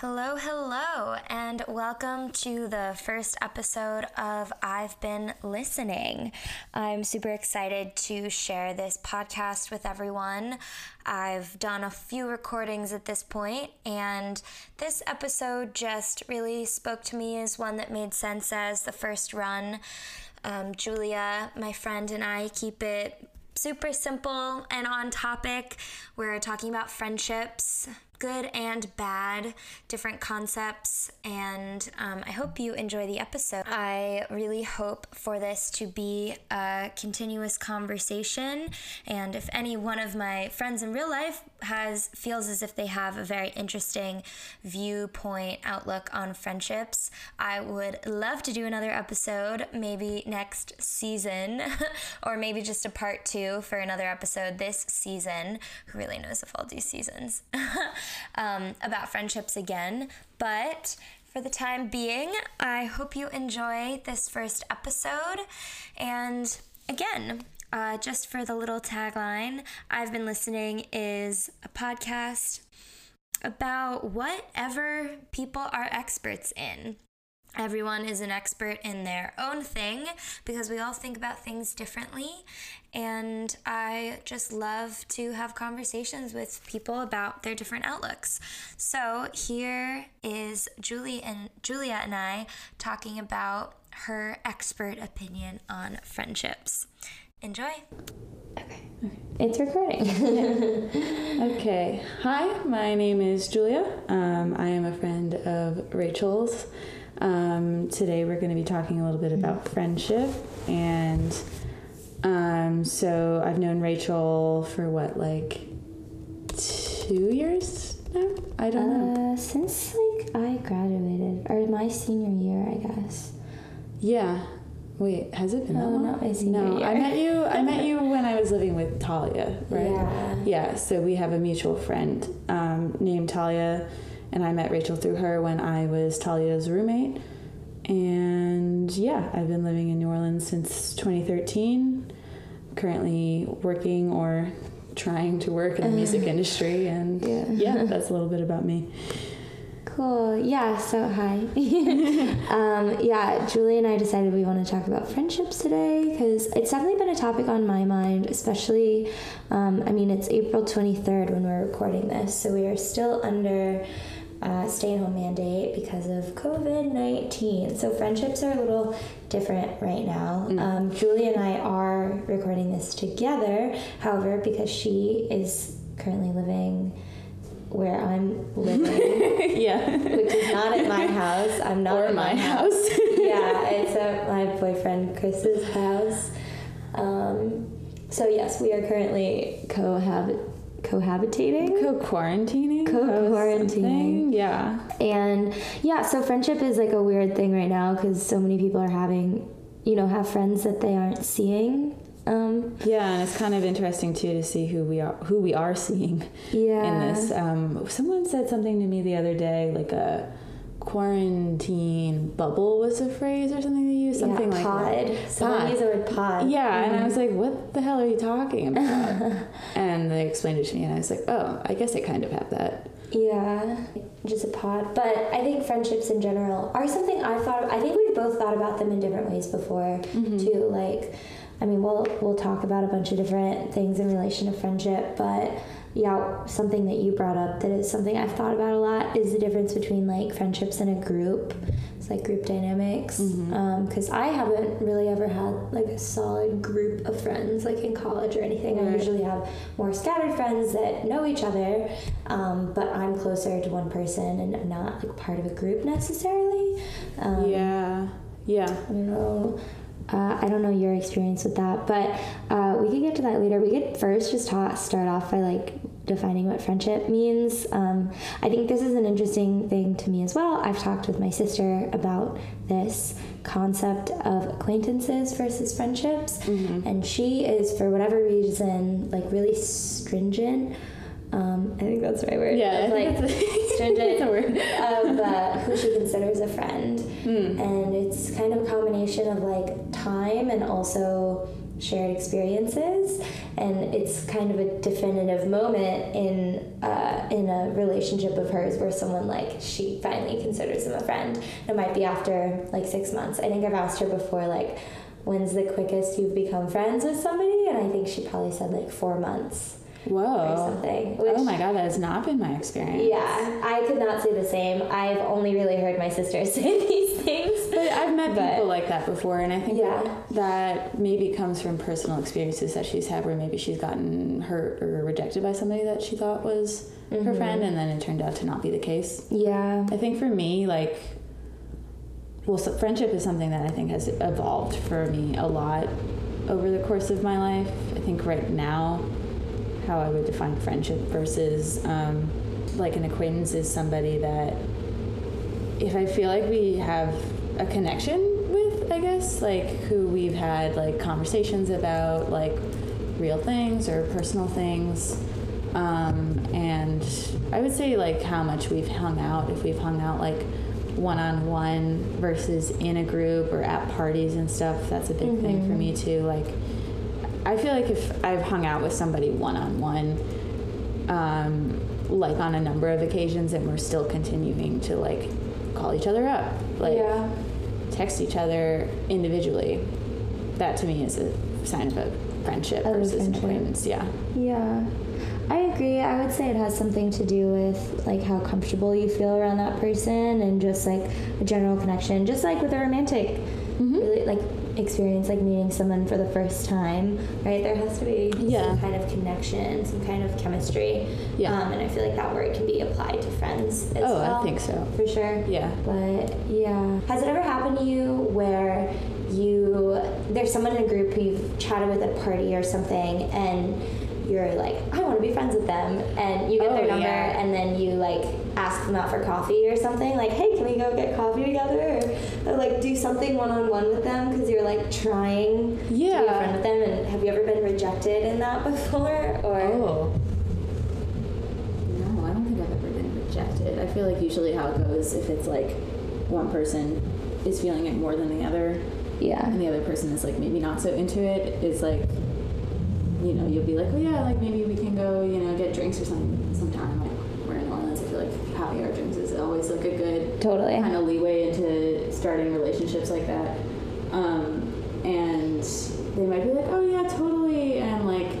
Hello, hello, and welcome to the first episode of I've Been Listening. I'm super excited to share this podcast with everyone. I've done a few recordings at this point, and this episode just really spoke to me as one that made sense as the first run. Um, Julia, my friend, and I keep it super simple and on topic. We're talking about friendships, good and bad, different concepts, and um, I hope you enjoy the episode. I really hope for this to be a continuous conversation, and if any one of my friends in real life has feels as if they have a very interesting viewpoint outlook on friendships, I would love to do another episode, maybe next season, or maybe just a part two for another episode this season. Who really knows if I'll do seasons? um, about friendships again. But for the time being, I hope you enjoy this first episode. And again, uh, just for the little tagline, I've been listening is a podcast about whatever people are experts in. Everyone is an expert in their own thing because we all think about things differently. And I just love to have conversations with people about their different outlooks. So here is Julie and Julia and I talking about her expert opinion on friendships. Enjoy. Okay. It's recording. okay. Hi, my name is Julia. Um, I am a friend of Rachel's. Um, today we're going to be talking a little bit about friendship. And um, so I've known Rachel for what, like two years now? I don't uh, know. Since like I graduated, or my senior year, I guess. Yeah. Wait, has it been No, that long? not my senior no, I met you. I met you when I was living with Talia, right? Yeah. Yeah. So we have a mutual friend um, named Talia, and I met Rachel through her when I was Talia's roommate. And yeah, I've been living in New Orleans since 2013. Currently working or trying to work in the music industry, and Yeah. yeah, that's a little bit about me. Cool. Yeah. So hi. um, yeah, Julie and I decided we want to talk about friendships today because it's definitely been a topic on my mind, especially. Um, I mean, it's April twenty third when we're recording this, so we are still under. Uh, stay-at-home mandate because of COVID nineteen. So friendships are a little different right now. Um, Julie and I are recording this together. However, because she is currently living where I'm living, yeah. which is not at my house. I'm not or at my house. yeah, it's at my boyfriend Chris's house. Um, so yes, we are currently cohabit cohabitating. Co-quarantining? Co-quarantining. Yeah. And yeah, so friendship is like a weird thing right now because so many people are having, you know, have friends that they aren't seeing. Um, Yeah, and it's kind of interesting too to see who we are who we are seeing yeah. in this. Um, someone said something to me the other day, like a quarantine bubble was a phrase or something they used, something yeah, like pod. that. Someone Pod. used the word pod. Yeah, and I Mhm. was like, "What the hell are you talking about?" and they explained it to me, and I was like, "Oh, I guess I kind of have that." Yeah, just a pod. But I think friendships in general are something I've thought of. I think we've both thought about them in different ways before, too. Like, I mean, we'll we'll talk about a bunch of different things in relation to friendship, but yeah, something that you brought up that is something I've thought about a lot is the difference between like friendships in a group. It's like group dynamics. Because I haven't really ever had like a solid group of friends like in college or anything. I usually have more scattered friends that know each other, um, but I'm closer to one person and I'm not like part of a group necessarily. Um, yeah, yeah. I don't know. Uh, I don't know your experience with that, but uh, we could get to that later. We could first just ta- start off by like defining what friendship means. Um, I think this is an interesting thing to me as well. I've talked with my sister about this concept of acquaintances versus friendships, and she is, for whatever reason, like really stringent. Um, I think that's the right word. Yeah, of, like that's a- stringent that's a word. of uh, who she considers a friend Hmm. and it's kind of a combination of like time and also shared experiences and it's kind of a definitive moment in uh, in a relationship of hers where someone like she finally considers him a friend. It might be after like six months. I think I've asked her before like when's the quickest you've become friends with somebody, and I think she probably said like four months or Whoa. something. Oh my god, that has not been my experience. Yeah, I could not say the same. I've only really heard my sister say these things. But I've met But- people like that before, and I think Yeah. that maybe comes from personal experiences that she's had where maybe she's gotten hurt or rejected by somebody that she thought was her mm-hmm. friend, and then it turned out to not be the case. Yeah. I think for me, like, well, so friendship is something that I think has evolved for me a lot over the course of my life. I think right now, how I would define friendship versus um, like an acquaintance is somebody that if I feel like we have a connection with, I guess, like who we've had like conversations about, like real things or personal things. Um, and I would say like how much we've hung out, if we've hung out like one on one versus in a group or at parties and stuff, that's a big thing for me too. Like, I feel like if I've hung out with somebody one on one, um, like on a number of occasions, and we're still continuing to like call each other up, like yeah. text each other individually. That to me is a sign of a friendship Of versus friendship. an acquaintance. Yeah. Yeah. I agree. I would say it has something to do with like how comfortable you feel around that person and just like a general connection. Just like with a romantic really like experience like meeting someone for the first time, right? There has to be Yeah. some kind of connection, some kind of chemistry. Yeah. Um, and I feel like that word can be applied to friends as Oh, well. I think so. For sure. Yeah. But yeah. Has it ever happened to you where you there's someone in a group who you've chatted with at a party or something and you're like, I want to be friends with them and you get Oh, their number yeah. and then you like ask them out for coffee or something like, hey, can we go get coffee together or, or like do something one on one with them because you're like trying to be a Yeah. friend with them and have you ever been rejected in that before or Oh. No, I don't think I've ever been rejected. I feel like usually how it goes, if it's like one person is feeling it more than the other, yeah and the other person is like maybe not so into it, is like, you know, you'll be like, oh yeah, like maybe we can go, you know, get drinks or something sometime. Like we're in New Orleans, I feel like happy hour is always like a good totally kind of leeway into starting relationships like that. Um, and they might be like, oh yeah, totally, and like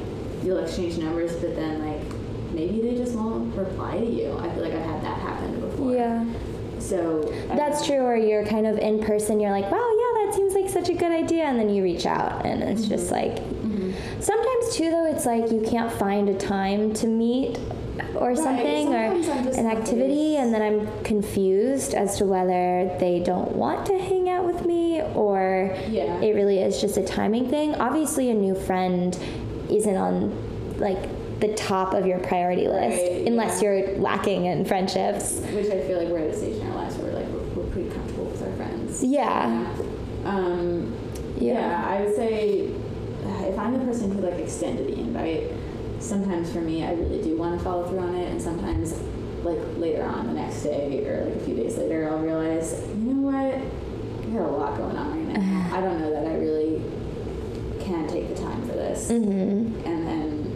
you'll exchange numbers, but then like maybe they just won't reply to you. I feel like I've had that happen before. yeah So I- That's true, or you're kind of in person, you're like, wow, yeah, that seems like such a good idea. And then you reach out, and it's just like, sometimes too, though, it's like you can't find a time to meet or something, or an activity, and then I'm confused as to whether they don't want to hang out with me or Yeah. it really is just a timing thing. Obviously, a new friend isn't on like the top of your priority list Right, unless yeah. you're lacking in friendships. which I feel like we're at a stage in our lives where like we're, we're pretty comfortable with our friends. Yeah. Um, Yeah. yeah. I would say if I'm the person who like extended the invite, sometimes for me I really do want to follow through on it, and sometimes like later on the next day or like a few days later I'll realize, you know what, I got a lot going on right now. I don't know that I really can take the time for this, Mm-hmm. and then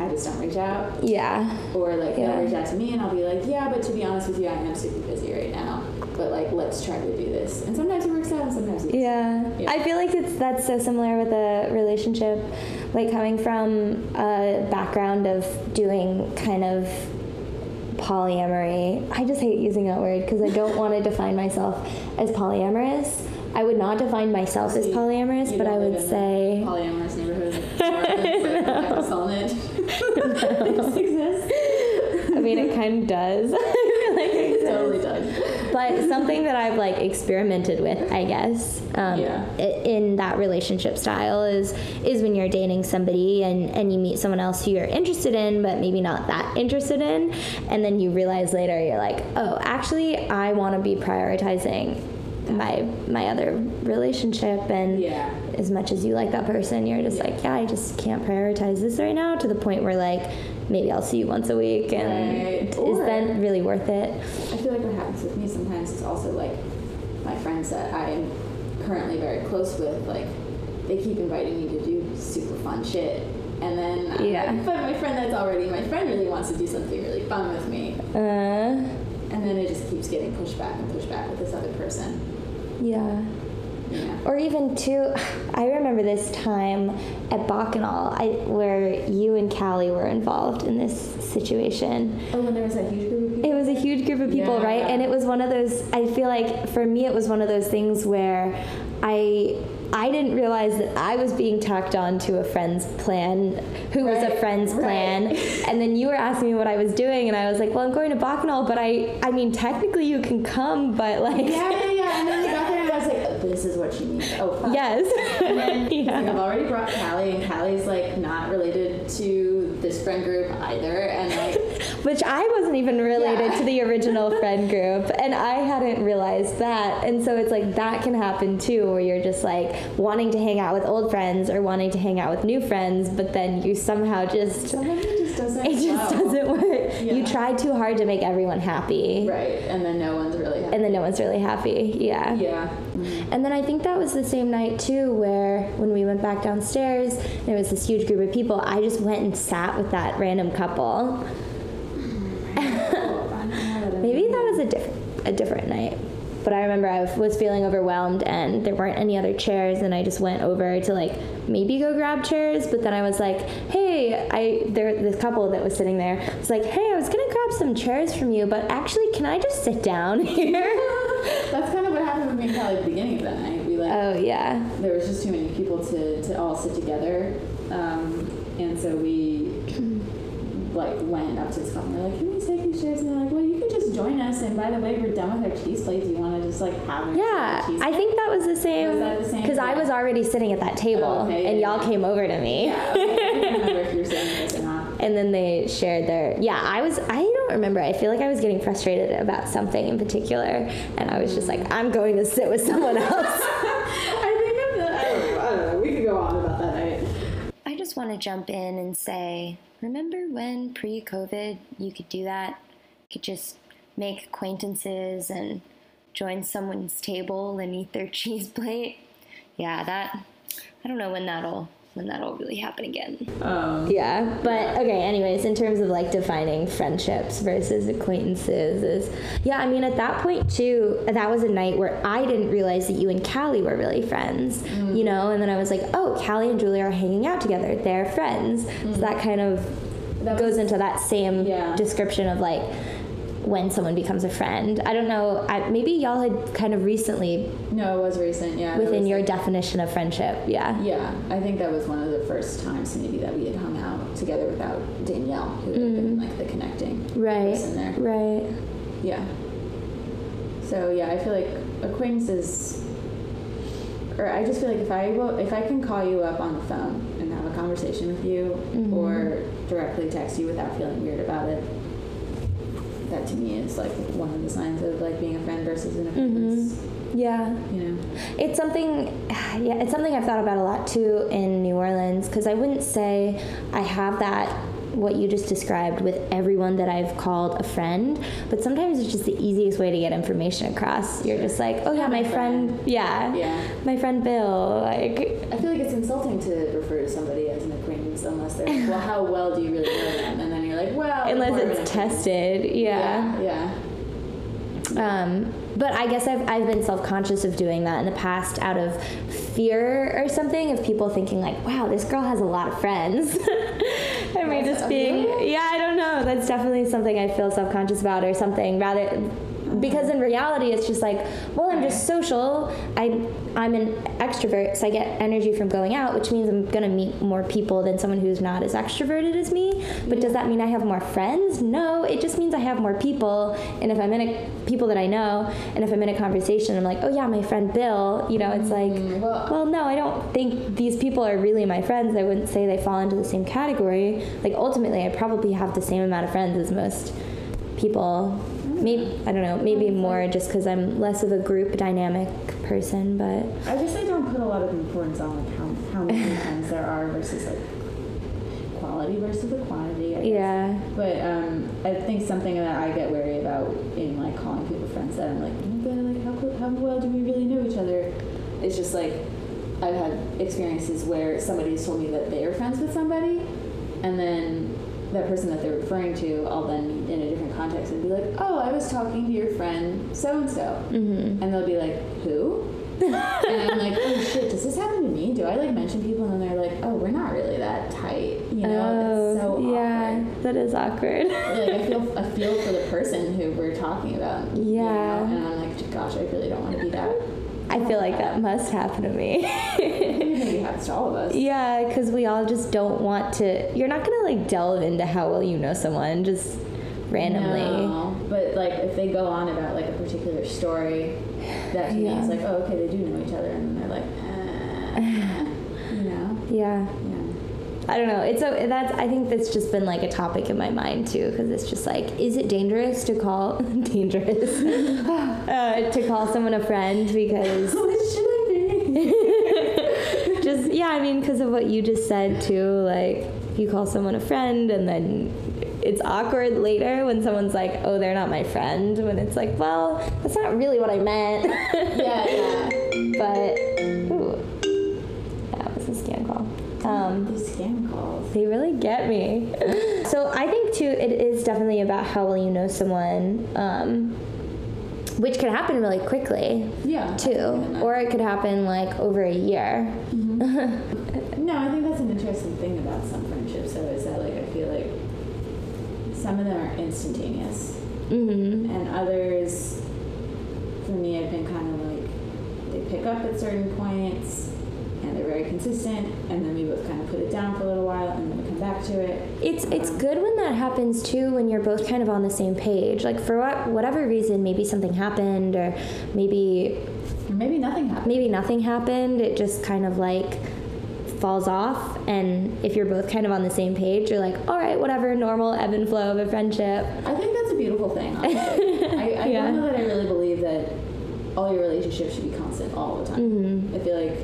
I just don't reach out. Yeah. Or like Yeah. they'll reach out to me and I'll be like, yeah, but to be honest with you, I am super busy right now. But like, let's try to do this. And sometimes it works out, and sometimes it doesn't. Yeah. Yeah. I feel like it's that's so similar with a relationship, like coming from a background of doing kind of polyamory. I just hate using that word because I don't want to define myself as polyamorous. I would not define myself as You- polyamorous, you but I would say polyamorous neighborhood. Solid. this exists. I mean it kind of does. I feel like It totally does. But something that I've like experimented with, I guess, um, Yeah. in that relationship style is is when you're dating somebody and and you meet someone else who you're interested in, but maybe not that interested in, and then you realize later you're like, oh, actually, I want to be prioritizing my my other relationship and Yeah. as much as you like that person you're just like yeah i just can't prioritize this right now to the point where like maybe i'll see you once a week and Right. is that really worth it I feel like what happens with me sometimes is also like my friends that I am currently very close with, like they keep inviting me to do super fun shit. And then Yeah. like, but my friend that's already my friend really wants to do something really fun with me. Uh, And then it just keeps getting pushed back and pushed back with this other person. yeah. Or even too, I remember this time at Bacchanal I, where you and Callie were involved in this situation. Oh, when there was that huge group of people. It was a huge group of people, Yeah. right? And it was one of those. I feel like for me, it was one of those things where I I didn't realize that I was being tacked on to a friend's plan, who was a friend's right. plan, and then you were asking me what I was doing, and I was like, "Well, I'm going to Bacchanal, but I I mean, technically you can come, but like, Yeah, yeah, yeah. this is what she means. Oh, fuck. yes, Like, yeah, I've already brought Callie, and Callie's like not related to this friend group either. And like, which I wasn't even related Yeah. to the original friend group, and I hadn't realized that, and so it's like that can happen too, where you're just like wanting to hang out with old friends or wanting to hang out with new friends, but then you somehow just just doesn't. it just doesn't work. You try too hard to make everyone happy, Right, and then no one's really happy. and then no one's really happy. Yeah. yeah. Mm-hmm. And then I think that was the same night too, where when we went back downstairs, there was this huge group of people. I just went and sat with that random couple. Oh, Maybe that was a different a different night. But I remember I was feeling overwhelmed and there weren't any other chairs and I just went over to like maybe go grab chairs, but then I was like, "Hey, I there this couple that was sitting there was like, "Hey, I was going to grab some chairs from you, but actually, can I just sit down here?" That's kind of what happened with me Callie at the beginning of that night. We like oh, yeah. there was just too many people to, to all sit together, um, and so we like went up to this couple and they're like, "Can we take these chairs?" And they're like, "Well, you can just join us." And by the way, we're done with our cheese plates. You want to just like have a Yeah, cheese I think that was the same. Was that? Because I was already sitting at that table, Oh, okay, and yeah, y'all yeah. came over to me, Yeah, okay. I remember if you were saying this or not. and then they shared their. Yeah, I was. I don't remember. I feel like I was getting frustrated about something in particular, and I was just like, I'm going to sit with someone else. I think of the. I don't know. I don't know. We could go on about that night. I just want to jump in and say, remember when pre COVID you could do that? You could just make acquaintances and join someone's table and eat their cheese plate? Yeah, that, I don't know when that'll, when that'll really happen again. Um, yeah, but okay. Anyways, in terms of like defining friendships versus acquaintances, is yeah. I mean, at that point too, that was a night where I didn't realize that you and Callie were really friends. You know, and then I was like, oh, Callie and Julie are hanging out together. They're friends. So that kind of That goes was- into that same Yeah. description of like when someone becomes a friend. I don't know. I, maybe y'all had kind of recently no, it was recent. Yeah. within your like- definition of friendship. Yeah. Yeah, I think that was one of the first times maybe that we had hung out together without Danielle, who had been like the connecting Right. person there. Right. Yeah. So yeah, I feel like acquaintances, or I just feel like if I will, if I can call you up on the phone and have a conversation with you, Mm-hmm. or directly text you without feeling weird about it, that to me is like one of the signs of like being a friend versus an mm-hmm. acquaintance. Yeah. You know. It's something, yeah, it's something I've thought about a lot too in New Orleans because I wouldn't say I have that, what you just described, with everyone that I've called a friend, but sometimes it's just the easiest way to get information across. You're just like, oh yeah, my friend, yeah, Yeah. my friend Bill, like, I feel like it's insulting to refer to somebody as an acquaintance unless they're like, well, how well do you really know them? And then you're like, well, unless more of an it's tested, yeah. Yeah, Um, but I guess I've, I've been self conscious of doing that in the past out of fear or something of people thinking, like, wow, this girl has a lot of friends. and me just being, yeah, I don't know. That's definitely something I feel self conscious about or something rather. Mm-hmm. Because in reality, it's just like, well, I'm just social. I, I'm an extrovert, so I get energy from going out, which means I'm gonna meet more people than someone who's not as extroverted as me. But does that mean I have more friends? No, it just means I have more people. And if I'm in a people that I know, and if I'm in a conversation, I'm like, oh yeah, my friend Bill. You know, it's like, mm, well- well, no, I don't think these people are really my friends. I wouldn't say they fall into the same category. Like ultimately, I probably have the same amount of friends as most people. Maybe I don't know. Maybe more just because I'm less of a group dynamic person. But I guess I don't put a lot of importance on like how, how many friends there are versus like quality versus the quantity. I guess. yeah, But um, I think something that I get wary about in like calling people friends that I'm like, oh, but like how how well do we really know each other? It's just like I've had experiences where somebody's told me that they are friends with somebody, and then that person that they're referring to, I'll then in a different context and be like, "Oh, I was talking to your friend so and so," and they'll be like, "Who?" and I'm like, "Oh shit, does this happen to me? Do I like mention people?" And then they're like, "Oh, we're not really that tight," you know? Oh, it's so Oh, yeah, awkward. that is awkward. Like I feel, I feel for the person who we're talking about. you Yeah. know? And I'm like, gosh, I really don't want to be that. I feel like that must happen to me. It happens to all of us. yeah, because we all just don't want to. You're not gonna like delve into how well you know someone just randomly. No, but like if they go on about like a particular story, that to me is like, oh, okay, they do know each other, and they're like, eh, you know, Yeah. I don't know. It's a that's. I think that's just been like a topic in my mind too, because it's just like, is it dangerous to call dangerous uh, to call someone a friend because What should I be? just yeah. I mean, because of what you just said too. Like you call someone a friend, and then it's awkward later when someone's like, oh, they're not my friend. When it's like, well, that's not really what I meant. yeah, yeah. but ooh, Um, These scam calls. They really get me. so I think too, it is definitely about how well you know someone, um, which can happen really quickly Yeah. too, or it could happen like over a year. No, I think that's an interesting thing about some friendships, though, is that like I feel like some of them are instantaneous, hmm and others, for me, have been kind of like they pick up at certain points, and they're very consistent, and then we both kind of put it down for a little while, and then we come back to it. It's it's good when that happens too when you're both kind of on the same page. Like for what whatever reason, maybe something happened, or maybe Or maybe nothing happened. maybe nothing happened. It just kind of like falls off. And if you're both kind of on the same page, you're like, all right, whatever, normal ebb and flow of a friendship. I think that's a beautiful thing. I, I Yeah. don't know that I really believe that all your relationships should be constant all the time. Mm-hmm. I feel like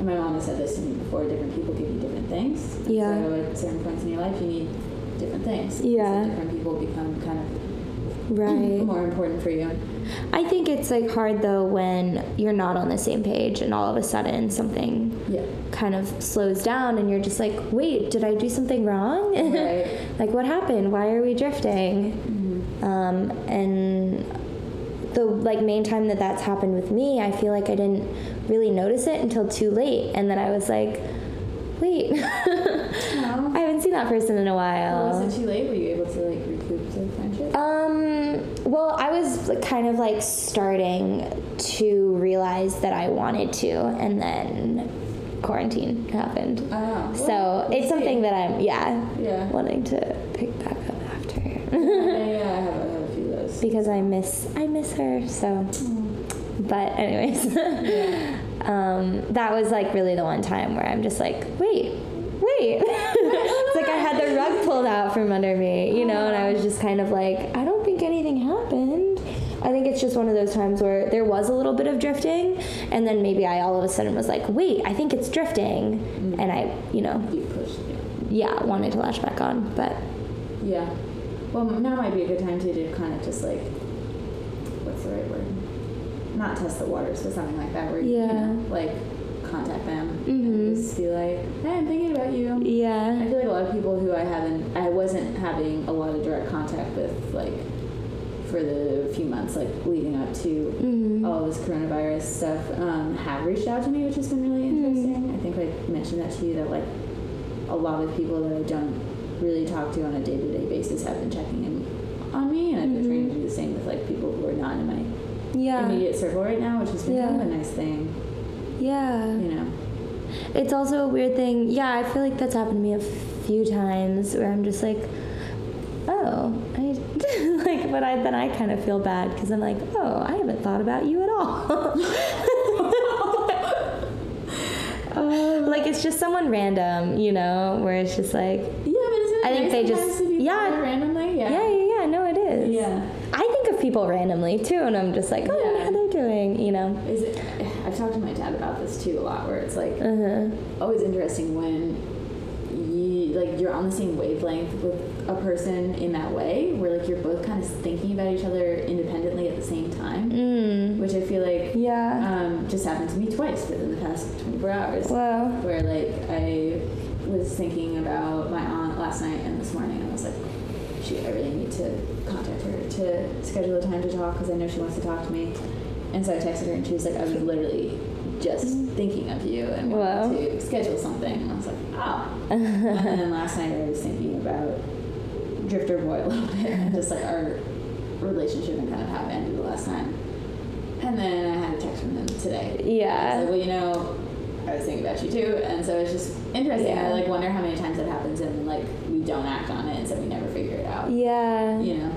my mom has said this to me before. Different people give you different things. Yeah. So at certain points in your life, you need different things. Yeah. So different people become kind of Right. more important for you. I think it's like hard though when you're not on the same page and all of a sudden something Yeah. kind of slows down and you're just like, wait, did I do something wrong? Right. like, what happened? Why are we drifting? Mm-hmm. Um, and the like main time that that's happened with me, I feel like I didn't really notice it until too late, and then I was like, wait, No. I haven't seen that person in a while. Was it too late? Were you able to like recoup the friendship? Um, well, I was kind of like starting to realize that I wanted to, and then quarantine happened. Oh. So it's something that I'm, yeah, Yeah. wanting to pick back up after yeah, yeah, I have, I have a few of those. Because I miss, I miss her. So, but anyways, um, that was like really the one time where I'm just like, wait, wait. it's like I had the rug pulled out from under me, you know, and I was just kind of like, I don't think anything happened. I think it's just one of those times where there was a little bit of drifting, and then maybe I all of a sudden was like, wait, I think it's drifting, and I, you know, You. Yeah. yeah, wanted to latch back on, but Yeah. Well, now might be a good time to kind of just like, what's the right word? Not test the waters, but something like that. Where you, you know, like contact them Mhm. and just be like, hey, I'm thinking about you. Yeah. I feel like a lot of people who I haven't, I wasn't having a lot of direct contact with, like, for the few months like leading up to Mhm. all this coronavirus stuff, um, have reached out to me, which has been really Mm-hmm. interesting. I think I mentioned that to you that like a lot of people that I don't really talk to on a day-to-day basis have been checking in on me, and I've been trying to do the same with like people who are not in my Mm-hmm. yeah, immediate circle right now, which has been kind of a nice thing, yeah. you know. It's also a weird thing. Yeah, I feel like that's happened to me a few times where I'm just like, oh, I like, but I then I kind of feel bad because I'm like, oh, I haven't thought about you at all. like it's just someone random, you know, where it's just like, Yeah, but isn't it I think they just- to yeah. randomly? Yeah. yeah, yeah, yeah, no, it is. Yeah. I think of people randomly too, and I'm just like, oh, Yeah. how they're doing, you know. Is it? I've talked to my dad about this too a lot, where it's like Uh huh. always interesting when you like you're on the same wavelength with a person in that way, where like you're both kind of thinking about each other independently at the same time, Mm. which I feel like Yeah. um, just happened to me twice within the past 24 hours. Wow. Where like I was thinking about my aunt last night and this morning, and I was like, shoot, I really need to contact her to schedule a time to talk because I know she wants to talk to me. And so I texted her, and she was like, I was literally just thinking of you and Wow. wanted to schedule something. And I was like, oh. and then last night I was thinking about Drifter Boy a little bit and just like our relationship and kind of how it ended the last time. And then I had a text from him today. Yeah. I was like, well, you know, I was thinking about you too, and so it's just interesting. Yeah. I like wonder how many times it happens and like we don't act on it, and so we never figure it out. Yeah. You know.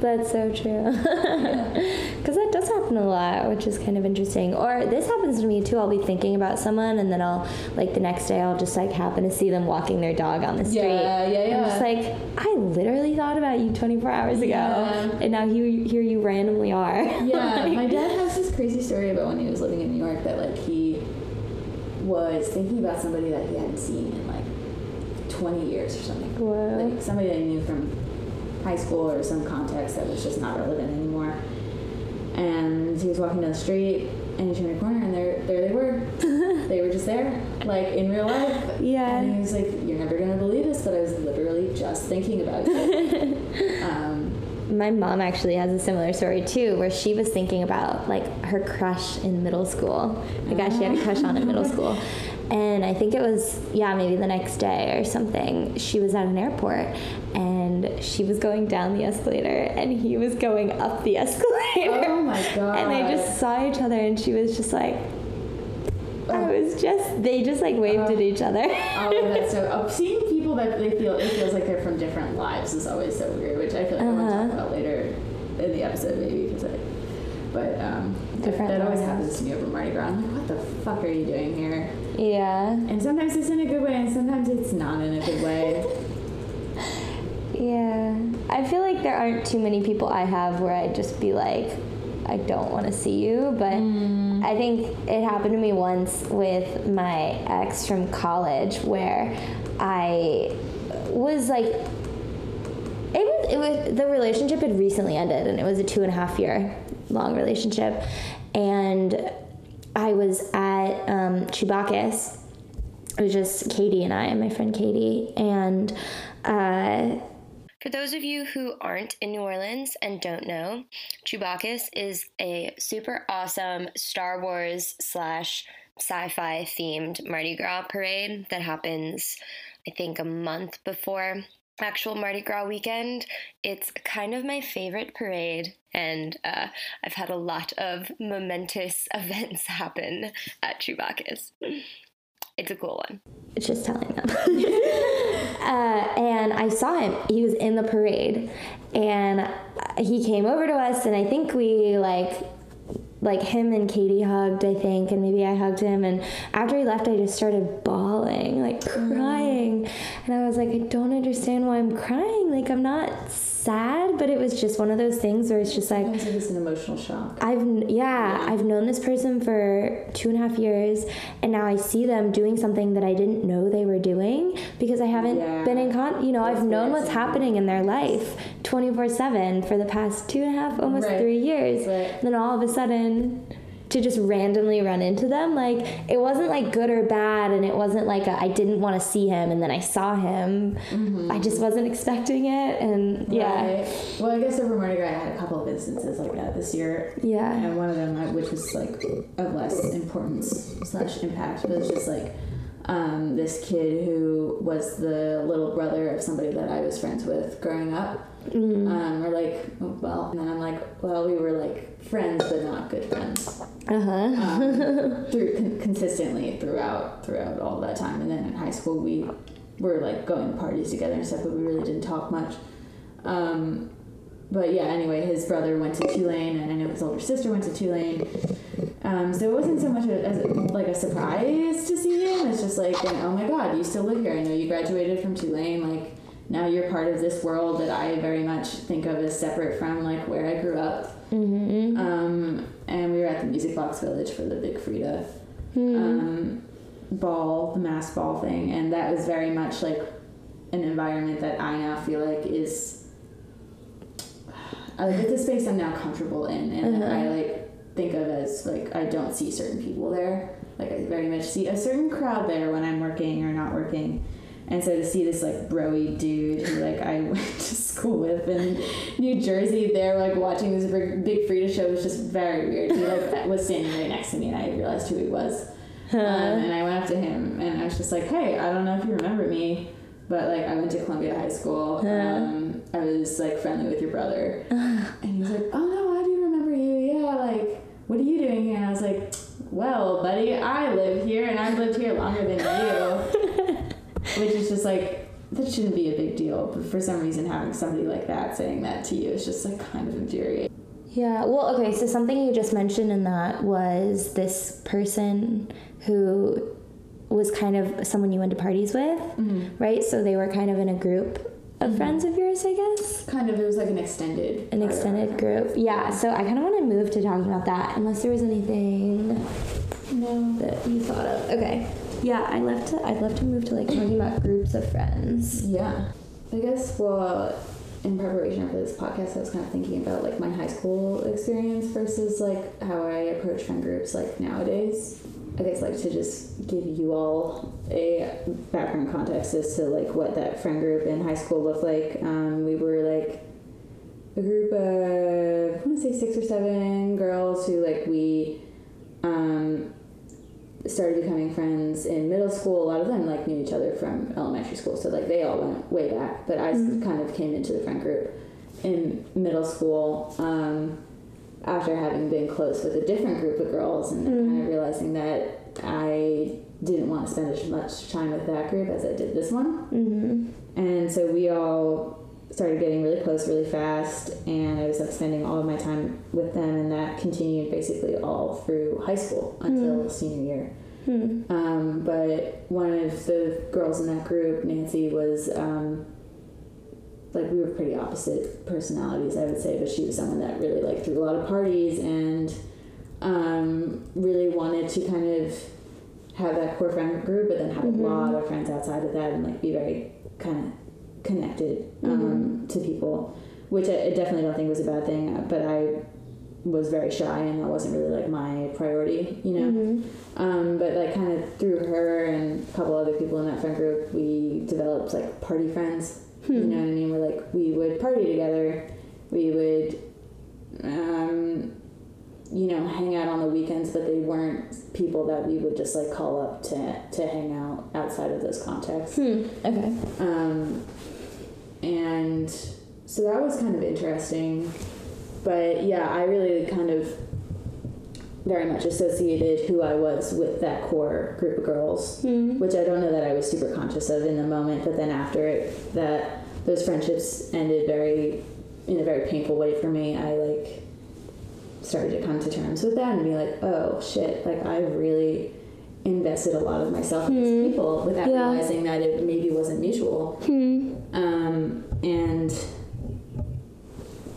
That's so true. Because that does happen a lot, which is kind of interesting. Or this happens to me too. I'll be thinking about someone, and then I'll, like, the next day, I'll just, like, happen to see them walking their dog on the street. Yeah, yeah, yeah. I'm just like, I literally thought about you 24 hours ago, Yeah. and now here, here you randomly are. Yeah, Like- my dad has this crazy story about when he was living in New York that like he was thinking about somebody that he hadn't seen in like 20 years or something. Whoa. Like somebody that he knew from high school or some context that was just not relevant anymore. And he was walking down the street and he turned a corner and there there they were. they were just there, like in real life. Yeah. And he was like, You're never gonna believe this, but I was literally just thinking about you. um, My mom actually has a similar story too, where she was thinking about like her crush in middle school, the guy she had a crush on in middle mm. school. And I think it was, yeah, maybe the next day or something, she was at an airport and she was going down the escalator and he was going up the escalator. oh my god. And they just saw each other and she was just like, I oh. was just, they just like waved at oh. each other. Oh, that's so. Oh, that they feel it feels like they're from different lives is always so weird, which I feel like I want to Uh-huh. talk about later in the episode, maybe because I. But um, that, Different that always happens to me over Mardi Gras. I'm like, what the fuck are you doing here? yeah. And sometimes it's in a good way, and sometimes it's not in a good way. Yeah. I feel like there aren't too many people I have where I'd just be like, I don't want to see you. But I think it happened to me once with my ex from college where I was like, it was, it was the relationship had recently ended and it was a two and a half year long relationship. And i was at um, chewbacchus. It was just katie and i and my friend katie and uh, For those of you who aren't in New Orleans and don't know, Chewbacchus is a super awesome Star Wars slash sci fi themed Mardi Gras parade that happens, I think, a month before actual Mardi Gras weekend. It's kind of my favorite parade, and uh, I've had a lot of momentous events happen at Chewbacchus. It's a cool one. it's just telling them. uh, and I saw him. He was in the parade, and he came over to us, and I think we like. Like him and Katie hugged, I think, and maybe I hugged him. And after he left, I just started bawling, like mm. crying. And I was like, I don't understand why I'm crying. Like, I'm not sad, but it was just one of those things where it's just like, Sometimes it's an emotional shock. I've yeah, I've known this person for two and a half years, and now I see them doing something that I didn't know they were doing because I haven't Yeah. been in con. You know, That's I've known what's happening in their life twenty four seven for the past two and a half, almost Right. three years. Right. Then all of a sudden. To just randomly run into them, like it wasn't like good or bad, and it wasn't like a, I didn't want to see him, and then I saw him. I just wasn't expecting it, and yeah, Mm-hmm. Right. Well, I guess over Mardi Gras, I had a couple of instances like that this year. yeah, And one of them, which was like of less importance slash impact, but it's just like um, this kid who was the little brother of somebody that I was friends with growing up. Um, or like, well, and then I'm like, well, we were like friends, but not good friends. uh huh, Um, through con- consistently throughout throughout all that time, and then in high school we were like going to parties together and stuff, but we really didn't talk much. Um, but yeah, anyway, his brother went to Tulane, and I know his older sister went to Tulane. Um, so it wasn't so much a, as a, like a surprise to see him. It's just like, oh my God, you still live here. I know you graduated from Tulane. Like now you're part of this world that I very much think of as separate from like where I grew up. mm-hmm. Um, and we were at the Music Box Village for the Big Freedia um, ball, the mass ball thing, and that was very much like an environment that I now feel like is uh, it's a space I'm now comfortable in, and that I like think of as like I don't see certain people there. Like I very much see a certain crowd there when I'm working or not working. And so to see this like broy dude who like I went to school with in New Jersey, there like watching this big, Freedia show was just very weird. He like was standing right next to me, and I realized who he was. Um, and I went up to him, and I was just like, "Hey, I don't know if you remember me, but like I went to Columbia High School. Um, I was like friendly with your brother." and he was like, "Oh no, I do remember you. Yeah, like what are you doing here?" And I was like, "Well, buddy, I live here, and I've lived here longer than you." Which is just like that shouldn't be a big deal, but for some reason having somebody like that saying that to you is just like kind of infuriating. Yeah, well, okay, so something you just mentioned in that was this person who was kind of someone you went to parties with, mm-hmm. right? So they were kind of in a group of mm-hmm. friends of yours, I guess? Kind of, it was like an extended. An extended group. Yeah, so I kind of want to move to talking about that, unless there was anything No. that you thought of. Okay. Yeah, I love to. I'd love to move to like talking about groups of friends. Yeah. I guess, well, in preparation for this podcast, I was kind of thinking about like my high school experience versus like how I approach friend groups like nowadays. I guess like to just give you all a background context as to like what that friend group in high school looked like. Um, we were like a group of I want to say six or seven girls who like we um, started becoming friends in middle school. A lot of them like knew each other from elementary school, so like they all went way back. But I kind of came into the friend group in middle school um, after having been close with a different group of girls, and then kind of realizing that I didn't want to spend as much time with that group as I did this one. Mm-hmm. And so we all started getting really close really fast, and I was like spending all of my time with them, and that continued basically all through high school until senior year. Hmm. Um, but one of the girls in that group, Nancy, was um, like we were pretty opposite personalities, I would say, but she was someone that really like threw a lot of parties and um, really wanted to kind of have that core friend group, but then have a lot of friends outside of that and like be very kind of connected um, to people, which I, I definitely don't think was a bad thing, but I was very shy and that wasn't really like my priority, you know. Mm-hmm. Um, but like kind of through her and a couple other people in that friend group, we developed like party friends. You know what I mean? We're like we would party together. We would, um, you know, hang out on the weekends, but they weren't people that we would just like call up to to hang out outside of those contexts. Hmm. Okay. Um, and so that was kind of interesting. But yeah, I really kind of very much associated who I was with that core group of girls, Hmm. which I don't know that I was super conscious of in the moment. But then after it, that those friendships ended very in a very painful way for me. I like started to come to terms with that and be like, oh shit, like I really invested a lot of myself in these people without Yeah. realizing that it maybe wasn't mutual. Hmm. Um, and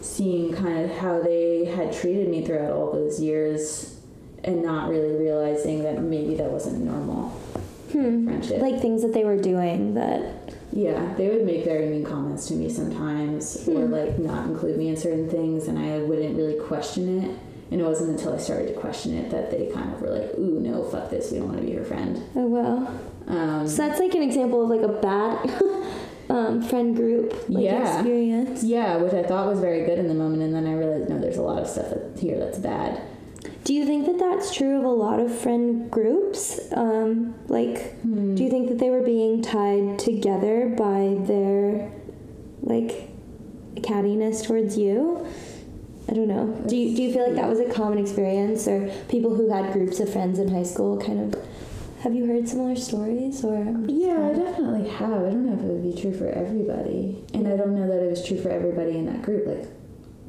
seeing kind of how they had treated me throughout all those years and not really realizing that maybe that wasn't normal Hmm. friendship. Like things that they were doing that. Yeah, they would make very mean comments to me sometimes, or like not include me in certain things, and I wouldn't really question it. And it wasn't until I started to question it that they kind of were like, "Ooh, no, fuck this. We don't want to be your friend." Oh well. Um, So that's like an example of like a bad um, friend group like Yeah. experience. yeah, which I thought was very good in the moment, and then I realized no, there's a lot of stuff here that's bad. Do you think that that's true of a lot of friend groups? Um, like, do you think that they were being tied together by their like cattiness towards you? I don't know. Do you, do you feel like that was a common experience, or people who had groups of friends in high school kind of? Have you heard similar stories, or Yeah, I definitely have. I don't know if it would be true for everybody. And I don't know that it was true for everybody in that group. Like,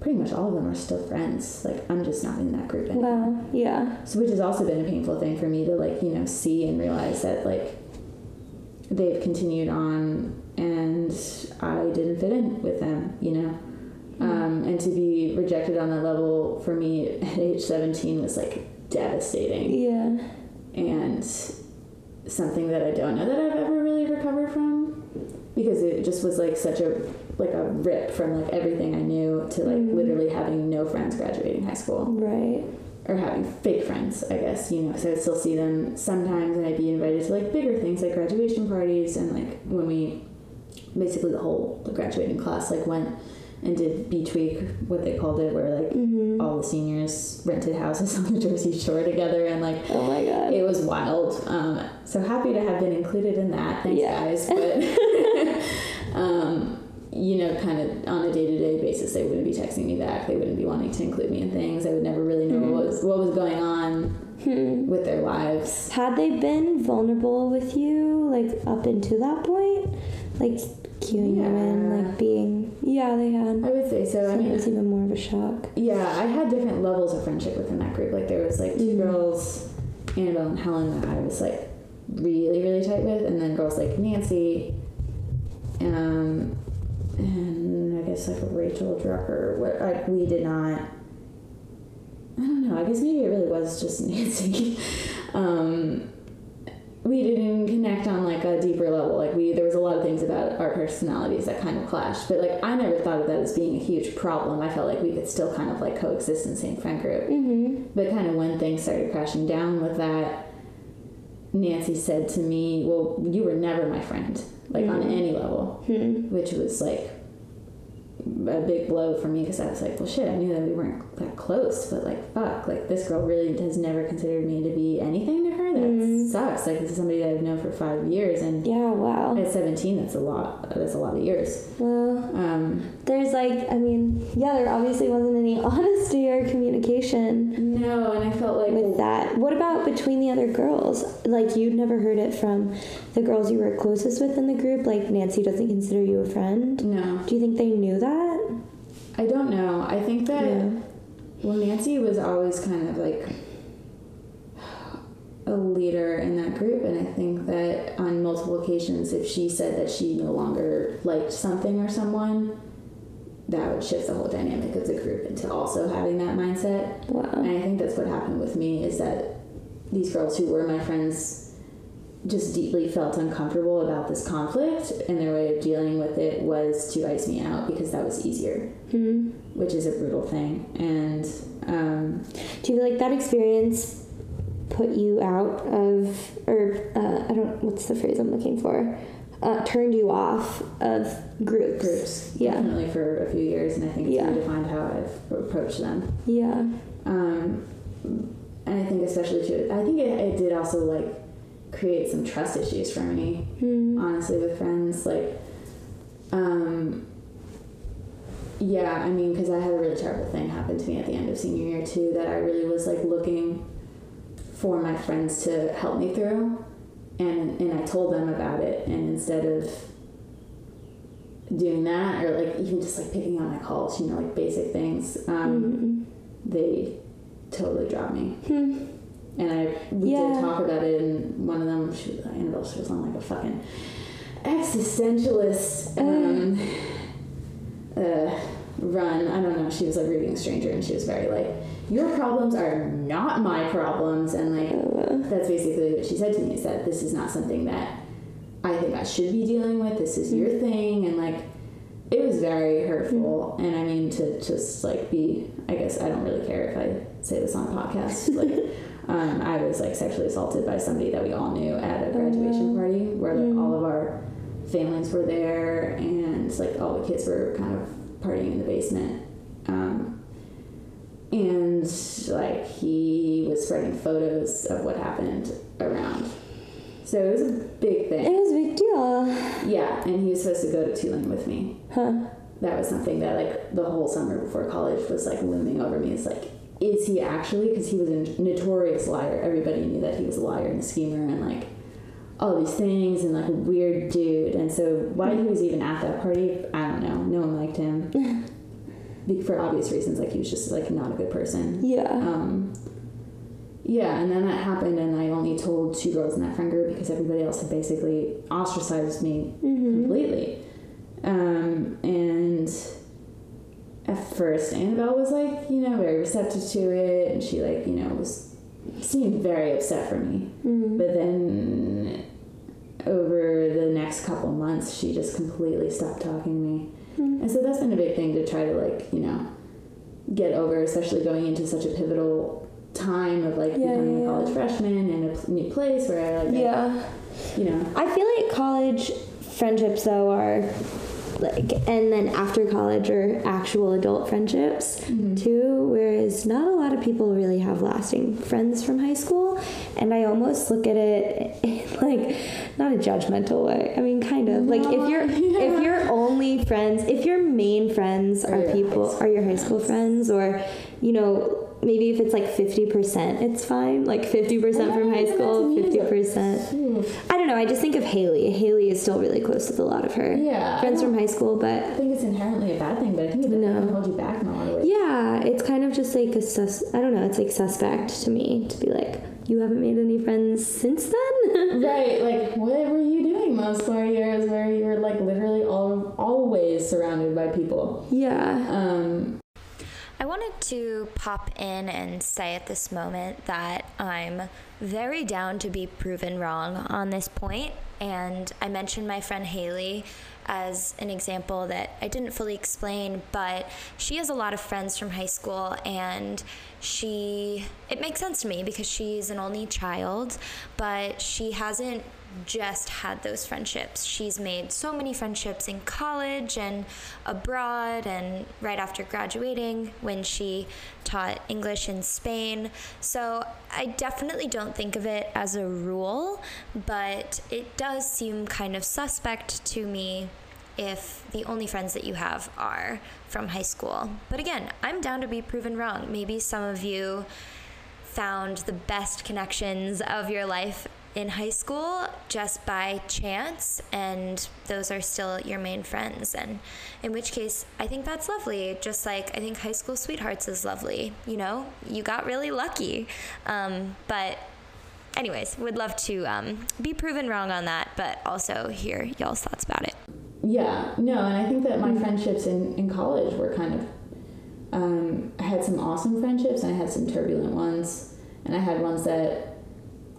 pretty much all of them are still friends. Like, I'm just not in that group anymore. wow, yeah, So, which has also been a painful thing for me to, like, you know, see and realize that, like, they've continued on and I didn't fit in with them, you know? Um, and to be rejected on that level for me at age 17 was, like, devastating yeah, and something that I don't know that I've ever really recovered from because it just was like such a like a rip from like everything I knew to like mm-hmm. literally having no friends graduating high school. right. or having fake friends, I guess, you know, because I still see them sometimes and I'd be invited to like bigger things like graduation parties and like when we basically the whole the graduating class like went and did beach week, what they called it, where like Mm-hmm. all the seniors rented houses on the Jersey Shore together and like Oh my god. it was wild. Um, so happy to have been included in that. Thanks, Yeah. guys. But um, you know, kind of on a day to day basis, they wouldn't be texting me back. They wouldn't be wanting to include me in things. I would never really know what was what was going on Hmm. with their lives. Had they been vulnerable with you, like up until that point, like you in, Yeah. like being, yeah, they had. I would say so. I So it mean, was even more of a shock. yeah, I had different levels of friendship within that group. Like there was like 2 Mhm. girls, Annabelle and Helen, that I was like really really tight with, and then girls like Nancy, um, and I guess like Rachel Drucker. What like we did not. I don't know. I guess maybe it really was just Nancy. um, we didn't connect on like a deeper level. Like we, there was a lot of things about our personalities that kind of clashed. But like I never thought of that as being a huge problem. I felt like we could still kind of like coexist in the same friend group. Mm-hmm. But kind of when things started crashing down with that, Nancy said to me, "Well, you were never my friend, like on Mhm. any level," Hmm. which was like a big blow for me because I was like, "Well, shit, I knew that we weren't that close, but like, fuck, like this girl really has never considered me to be anything to. That Mhm. sucks. Like this is somebody that I've known for five years, and Yeah, wow. at 17, that's a lot. That's a lot of years. Well, Um, there's like, I mean, yeah, there obviously wasn't any honesty or communication no, and I felt like with that. What about between the other girls? Like, you'd never heard it from the girls you were closest with in the group? Like, Nancy doesn't consider you a friend? no, Do you think they knew that? I don't know. I think that. Yeah. Well, Nancy was always kind of like a leader in that group, and I think that on multiple occasions, if she said that she no longer liked something or someone, that would shift the whole dynamic of the group into also having that mindset. Wow. And I think that's what happened with me is that these girls who were my friends just deeply felt uncomfortable about this conflict, and their way of dealing with it was to ice me out because that was easier, Hmm. which is a brutal thing. And um, Do you feel like that experience put you out of, or uh, I don't, what's the phrase I'm looking for? Uh, turned you off of groups? groups, Yeah. definitely for a few years, and I think it's Yeah. redefined how I've approached them. Yeah. Um, and I think especially too, I think it, it did also like create some trust issues for me, Hmm. honestly, with friends. Like, um, yeah, I mean, because I had a really terrible thing happen to me at the end of senior year too, that I really was like looking for my friends to help me through, and and I told them about it, and instead of doing that or like even just like picking on my calls, you know, like basic things, um, Mhm. they totally dropped me. Hmm. And I we Yeah. did talk about it, and one of them, she, Annabelle, she was on like a fucking existentialist um, uh, run. I don't know. She was like reading a stranger, and she was very like, "Your problems are not my problems," and like Uh, that's basically what she said to me. Is that this is not something that I think I should be dealing with. This is your thing, and like it was very hurtful. And I mean to just like be, I guess I don't really care if I say this on a podcast. Like um, I was like sexually assaulted by somebody that we all knew at a graduation party where like all of our families were there and like all the kids were kind of partying in the basement. Um, and like he was spreading photos of what happened around. So it was a big thing. it was a big deal. Yeah, and he was supposed to go to Tulane with me. Huh. That was something that like the whole summer before college was like looming over me. It's like, is he actually? Because he was a notorious liar. Everybody knew that he was a liar and a schemer and like all these things and like a weird dude. And so why he was even at that party, I don't know. No one liked him. For obvious reasons, like he was just like not a good person. Yeah. Um, yeah, and then that happened, and I only told two girls in that friend group because everybody else had basically ostracized me Mm-hmm. completely. Um, and at first, Annabelle was like, you know, very receptive to it, and she like, you know, was seemed very upset for me. Mm-hmm. But then over the next couple months, she just completely stopped talking to me. Mm-hmm. And so that's been a big thing to try to like, you know, get over, especially going into such a pivotal time of like Yeah, becoming yeah, a college freshman in a new place where I like, Yeah. you know, I feel like college friendships though are like and then after college or actual adult friendships mm-hmm. too whereas not a lot of people really have lasting friends from high school. And I almost look at it in like not a judgmental way. I mean kind of. Like if you're if your only friends if your main friends Are are people are your high school friends or you know maybe if it's like 50% it's fine like 50% from high school 50% I don't know. I just think of Haley. Haley is still really close with a lot of her Yeah, friends from high school, but I think it's inherently a bad thing, but I think it No. can hold you back in a lot of ways. yeah, it's kind of just like a sus. I don't know. It's like suspect to me to be like, you haven't made any friends since then. Right, like what were you doing those four years where you were like literally all always surrounded by people? yeah. Um, I wanted to pop in and say at this moment that I'm very down to be proven wrong on this point. And I mentioned my friend Haley as an example that I didn't fully explain, but she has a lot of friends from high school and she, it makes sense to me because she's an only child, but she hasn't just had those friendships. She's made so many friendships in college and abroad and right after graduating when she taught English in Spain. So I definitely don't think of it as a rule, but it does seem kind of suspect to me if the only friends that you have are from high school. But again, I'm down to be proven wrong. Maybe some of you found the best connections of your life in high school just by chance and those are still your main friends. And in which case i think that's lovely. Just like i think high school sweethearts is lovely you know? You got really lucky. Um, but anyways would love to um, be proven wrong on that but also hear y'all's thoughts about it. Yeah, no, and I think that my friendships in, in college were kind of um, I had some awesome friendships and I had some turbulent ones, and I had ones that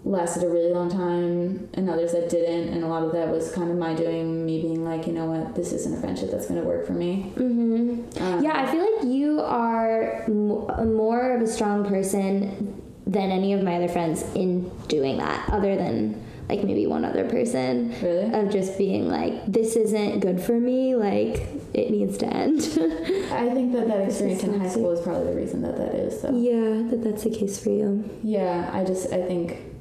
lasted a really long time and others that didn't, and a lot of that was kind of my doing, me being like, you know what, this isn't a friendship that's going to work for me. Mm-hmm. Um, Yeah, I feel like you are a more of a strong person than any of my other friends in doing that, other than like maybe one other person. Really? Of just being like, this isn't good for me, like, it needs to end. I think that that experience in high school is probably the reason that that is. So. yeah, that that's the case for you. Yeah, I just I think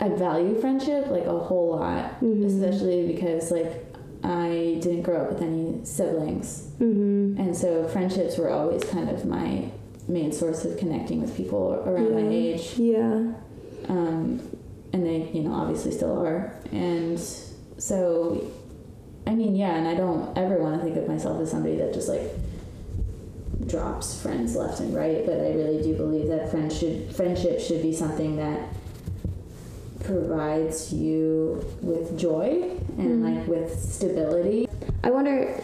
I value friendship like a whole lot, Mhm. especially because like I didn't grow up with any siblings, Mm-hmm. and so friendships were always kind of my main source of connecting with people around my Yeah. age, Yeah. um, and they you know obviously still are, and so I mean yeah, and I don't ever want to think of myself as somebody that just like drops friends left and right, but I really do believe that friend should, friendship should be something that provides you with joy and mm-hmm. like with stability. I wonder,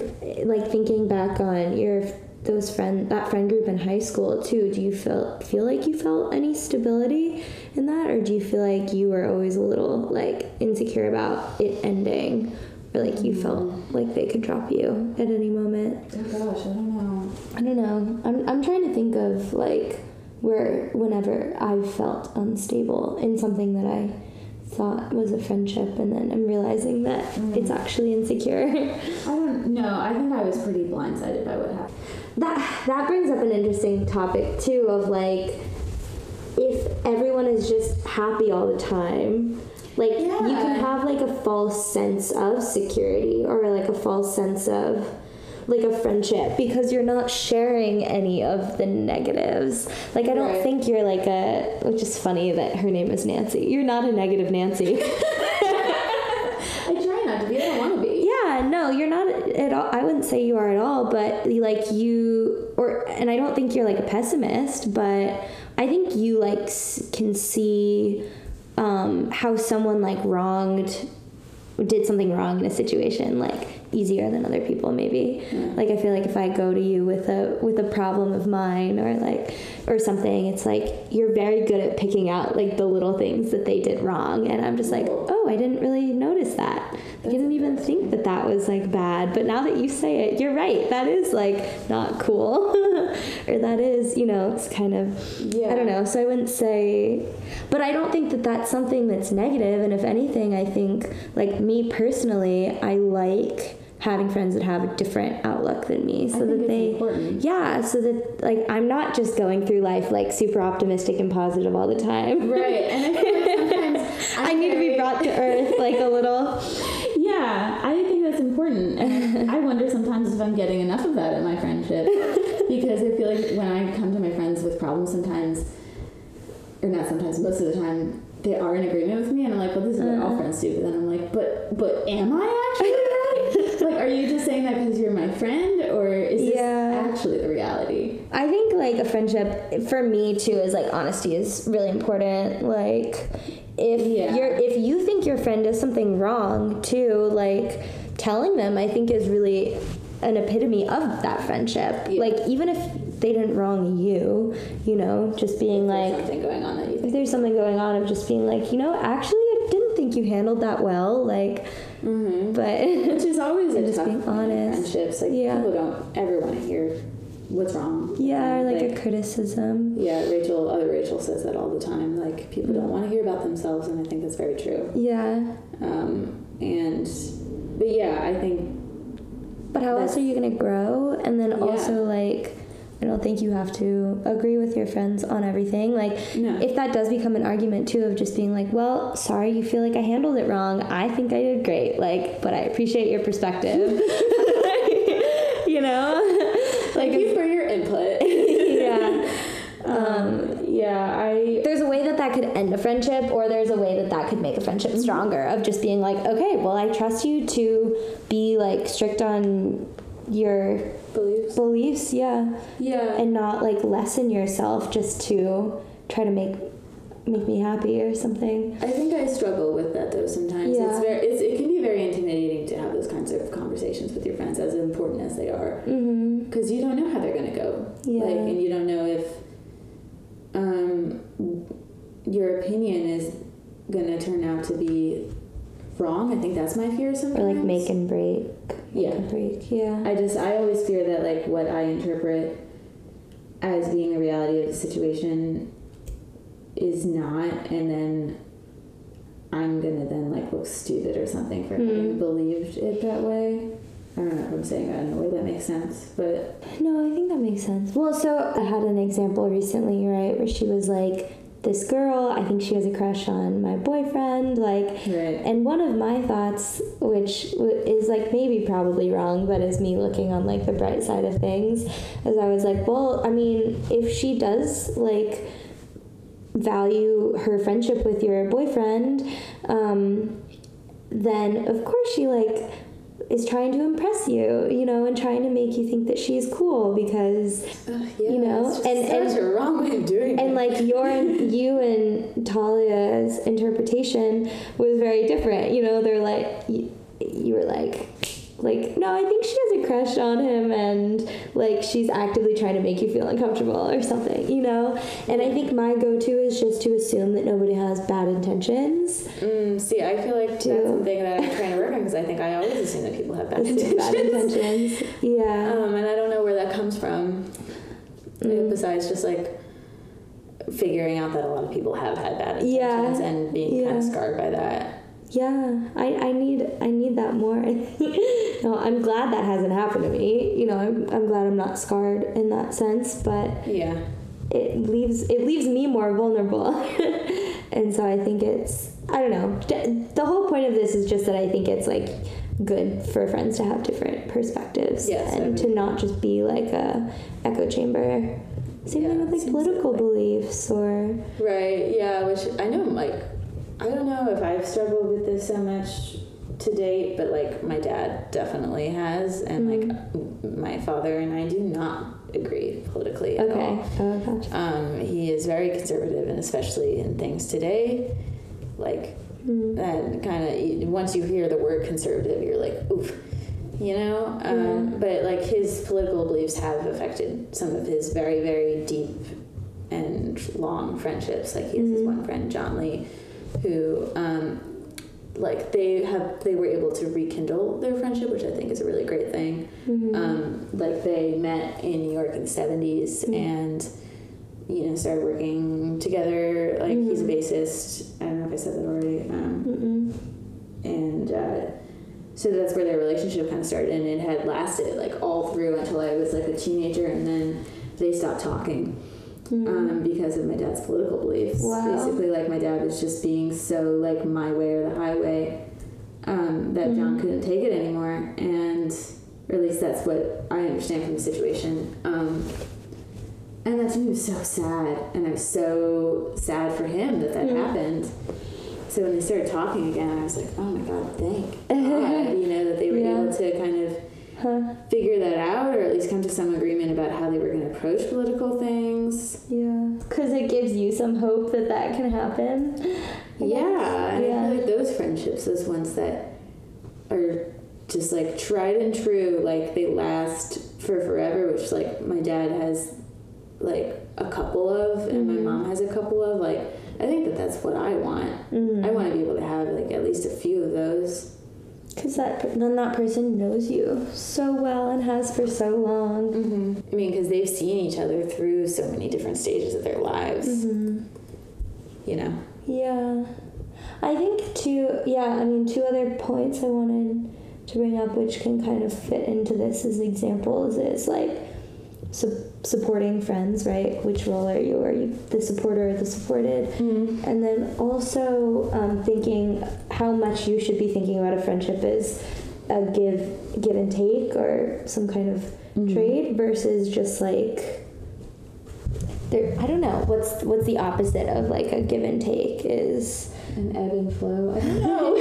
like thinking back on your those friend that friend group in high school too. Do you feel feel like you felt any stability in that, or do you feel like you were always a little like insecure about it ending, or like you felt mm-hmm. like they could drop you at any moment? Oh gosh, I don't know. I don't know. I'm I'm trying to think of like where whenever I felt unstable in something that I thought was a friendship and then I'm realizing that mm. it's actually insecure. I don't know. I think I was pretty blindsided by what happened. that that brings up an interesting topic too of like if everyone is just happy all the time like you can have like a false sense of security or like a false sense of like a friendship because you're not sharing any of the negatives like i don't Right. think you're like a which is funny that her name is nancy you're not a negative nancy I try not to be. I don't want to be. Yeah, no, you're not at all. I wouldn't say you are at all, but like you, or, and I don't think you're like a pessimist, but I think you like can see um, how someone like wronged, did something wrong in a situation, like easier than other people maybe. Like i feel like if i go to you with a with a problem of mine or like or something it's like you're very good at picking out like the little things that they did wrong. And i'm just like oh i didn't really notice that. Like, i didn't even think that that was like bad. But now that you say it you're right. That is like not cool. Or that is you know it's kind of Yeah. i don't know. So i wouldn't say but i don't think that that's something that's negative. And if anything i think like me personally i like having friends that have a different outlook than me so that they important. yeah so that like i'm not just going through life like super optimistic and positive all the time Right. And I feel like sometimes i need to be brought to earth like a little Yeah, I think that's important. And I wonder sometimes if I'm getting enough of that in my friendship. because I feel like when I come to my friends with problems, sometimes, or not sometimes, most of the time, they are in agreement with me. And I'm like, well, this is what all uh-huh. friends do. But then I'm like, but, but am I actually that? like, are you just saying that because you're my friend? Or is this Yeah. actually the reality? I think like a friendship for me too is like honesty is really important. Like if Yeah. you're if you think your friend does something wrong too, like telling them I think is really an epitome of that friendship. Yeah. Like even if they didn't wrong you, you know, just being There's like something going on that you if there's something going on of just being like, you know, actually I didn't think you handled that well, like Mm-hmm. but Which is always a just being honest. friendships. Like Yeah. people don't ever want to hear what's wrong. yeah, or And, like, a criticism. Yeah, Rachel, other Rachel says that all the time. Like, people don't want to hear about themselves, and I think that's very true. Yeah. Um, and, but yeah, I think, But how else are you going to grow? And then Yeah. also, like, I don't think you have to agree with your friends on everything. Like, No. if that does become an argument too of just being like, well, sorry, you feel like I handled it wrong. I think I did great. Like, but I appreciate your perspective. you know? thank you for your input. yeah. um, yeah, I, There's a way that that could end a friendship, or there's a way that that could make a friendship stronger. Of just being like, okay, well, I trust you to be like strict on your beliefs. beliefs. Yeah. Yeah. and not like lessen yourself just to try to make make me happy or something. I think I struggle with that though sometimes. Yeah. It's very, it's, it can be very intimidating to have those kinds of conversations with your friends, as important as they are. Mm-hmm. because you don't know how they're going to go Yeah. like and you don't know if um, your opinion is going to turn out to be wrong i think that's my fear sometimes Or like make and break. yeah And break. Yeah. i just i always fear that like what i interpret as being the reality of the situation is not and then i'm gonna then like look stupid or something for having Hmm. believed it that way i don't know if i'm saying that in a way that makes sense but No, I think that makes sense. Well, so I had an example recently, right, where she was like, this girl, I think she has a crush on my boyfriend, like, right. and one of my thoughts, which is like maybe probably wrong, but is me looking on like the bright side of things, is I was like, well, I mean, if she does like value her friendship with your boyfriend, um, then of course she like is trying to impress you, you know, and trying to make you think that she's cool because uh, you know, just and- such and- a wrong way of doing and it. like your you and Talia's interpretation was very different. You know, they're like you, you were like like no, I think she has a crush on him and like she's actively trying to make you feel uncomfortable or something, you know? And I think my go-to is just to assume that nobody has bad intentions. Mm, see, I feel like Too. that's something that I'm trying to work on because I think I always assume that people have bad intentions. bad intentions. Yeah. Um, and I don't know where that comes from. uh, Mm. Besides just like figuring out that a lot of people have had bad intentions Yeah. and being kind of scarred by that. Yeah, I, I need I need that more. no, I'm glad that hasn't happened to me. You know, I'm, I'm glad I'm not scarred in that sense, but Yeah. it leaves it leaves me more vulnerable. and so I think it's I don't know. The whole point of this is just that I think it's like good for friends to have different perspectives Yes, and to not just be like a echo chamber. Same Yeah, thing with like political way. beliefs or Right. Yeah. Which I know, like, I don't know if I've struggled with this so much to date, but like my dad definitely has, and like Mm-hmm. my father and I do not agree politically at okay. all. Oh, gotcha. Um, he is very conservative, and especially in things today, like Mm. that kind of. Once you hear the word conservative, you're like, oof. you know. Um, But like his political beliefs have affected some of his very, very deep and long friendships. Like he has this one friend, John Lee, who. Um, like they have they were able to rekindle their friendship which i think is a really great thing. Um, like they met in new york in the 70s and you know started working together. Like he's a bassist. I don't know if i said that already. Um, and uh, so that's where their relationship kind of started and it had lasted like all through until i was like a teenager and then they stopped talking um, because of my dad's political beliefs. Wow. basically like my dad was just being so like my way or the highway um, that john couldn't take it anymore. And or at least that's what i understand from the situation. Um, and that to me was so sad. And i was so sad for him that that happened. So when they started talking again, I was like, oh my God, thank God, you know, that they were Yeah. able to kind of figure that out or at least come to some agreement about how they were going to approach political things. Yeah, because it gives you some hope that that can happen. Yeah, and I feel like those friendships, those ones that are just like tried and true, like they last for forever, which like my dad has like a couple of and my mm-hmm. mom has a couple of, like I think that that's what I want. Mm-hmm. I want to be able to have like at least a few of those. Because that then that person knows you so well and has for so long. Mm-hmm. I mean, because they've seen each other through so many different stages of their lives. You know. Yeah. I think two, yeah, I mean, two other points I wanted to bring up, which can kind of fit into this as examples, is like su- supporting friends, right? Which role are you? Are you the supporter or the supported? And then also um, thinking how much you should be thinking about a friendship is a give, give and take or some kind of trade versus just like there I don't know what's what's the opposite of like a give and take is An ebb and flow. I don't know.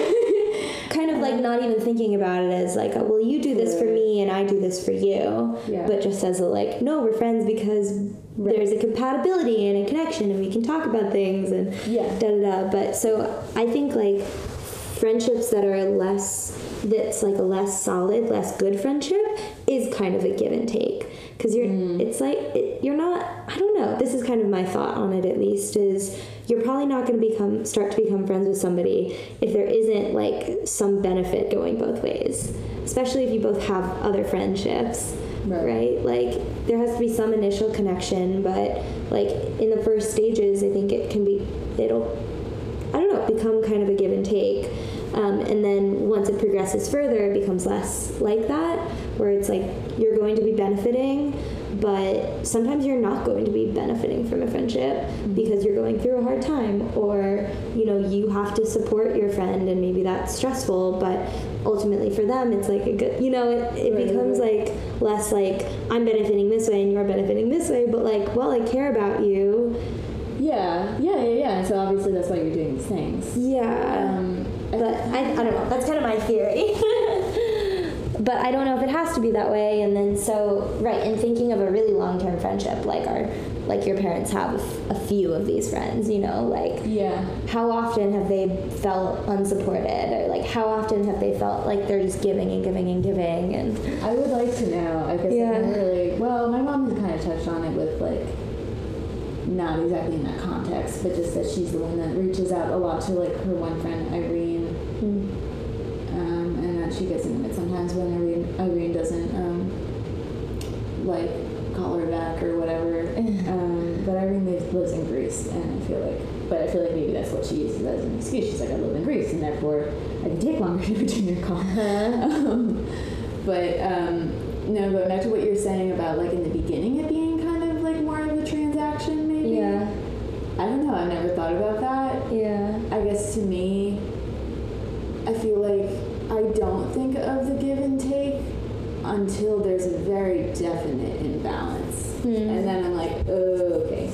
Kind of like not even thinking about it as like well you do this for me and I do this for you. Yeah. but just as a like no we're friends because there's a compatibility and a connection and we can talk about things and Yeah. da da da. But so I think like friendships that are less that's like a less solid less good friendship is kind of a give and take. Because you're mm. it's like it, you're not i don't know. This is kind of my thought on it at least is you're probably not going to become start to become friends with somebody if there isn't like some benefit going both ways especially if you both have other friendships Right. right like there has to be some initial connection but like in the first stages i think it can be it'll I don't know, become kind of a give and take. Um, and then once it progresses further, it becomes less like that, where it's like you're going to be benefiting, but sometimes you're not going to be benefiting from a friendship because you're going through a hard time, or you know, you have to support your friend, and maybe that's stressful, but ultimately for them, it's like a good, you know, it, it Right, becomes like less like I'm benefiting this way and you're benefiting this way, but like, well, I care about you. Yeah, yeah, yeah, yeah. So obviously that's why you're doing these things. Yeah. Um, But I, I don't know. That's kind of my theory. but I don't know if it has to be that way. And then so right in thinking of a really long term friendship, like our like your parents have a few of these friends, you know, like yeah. how often have they felt unsupported, or like how often have they felt like they're just giving and giving and giving and I would like to know. I guess Yeah. I never really. Well, my mom has kind of touched on it with like, not exactly in that context, but just that she's the one that reaches out a lot to like her one friend Irene, that she gets intimate sometimes when Irene Irene doesn't um, like call her back or whatever. um, but Irene lives, lives in Greece, and I feel like, but I feel like maybe that's what she uses as an excuse. She's like, I live in Greece, and therefore I can take longer to return your call. um, but um, no, but back to what you're saying about like in the beginning it being kind of like more of a transaction, maybe. yeah, I don't know. I've never thought about that. yeah, I guess to me, I feel like I don't think of the give and take until there's a very definite imbalance. Hmm. And then I'm like, oh, okay.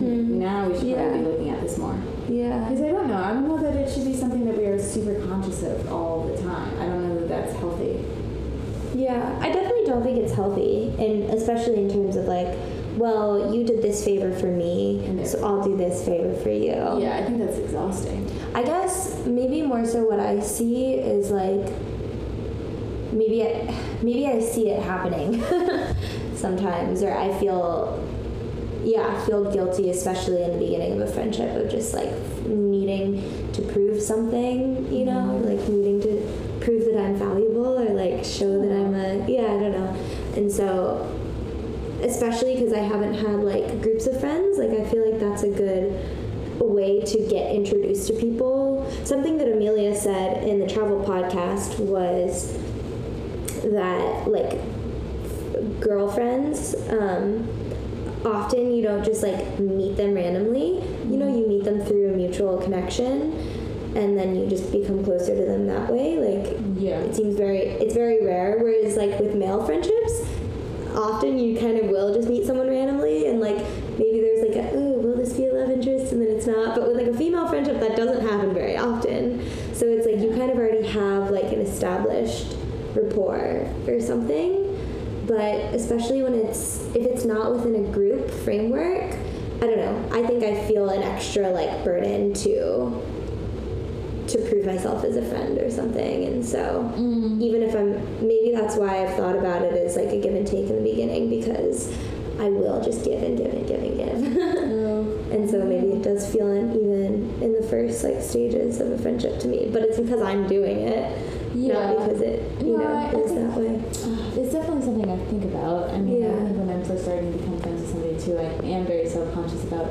Now we should Yeah. probably be looking at this more. yeah. Because I don't know. I don't know that it should be something that we are super conscious of all the time. I don't know that that's healthy. Yeah, I definitely don't think it's healthy, and especially in terms of like, well, you did this favor for me, so I'll do this favor for you. Yeah, I think that's exhausting. I guess maybe more so what I see is like maybe I, maybe I see it happening sometimes, or I feel yeah I feel guilty, especially in the beginning of a friendship, of just like needing to prove something, you know, mm-hmm. like needing to prove that I'm valuable or like show that I'm a yeah I don't know, and so especially because I haven't had like groups of friends, like I feel like that's a good way to get introduced to people. Something that Amelia said in the travel podcast was that like girlfriends um, often you don't just like meet them randomly you know you meet them through a mutual connection and then you just become closer to them that way like Yeah. it seems very it's very rare whereas like with male friendships often you kind of will just meet someone randomly and like like will this be a love interest and then it's not. But with like a female friendship that doesn't happen very often. So it's like you kind of already have like an established rapport or something. But especially when it's if it's not within a group framework i don't know. I think i feel an extra like burden to to prove myself as a friend or something. And so mm. even if i'm maybe that's why i've thought about it as like a give and take in the beginning because i will just give and give and give and give and so maybe it does feel uneven in the first like stages of a friendship to me but it's because i'm doing it Yeah. not because it you No, know I- I is think- that way It's definitely something I think about. I mean, Yeah. I think when I'm first starting to become friends with somebody too, I am very self-conscious about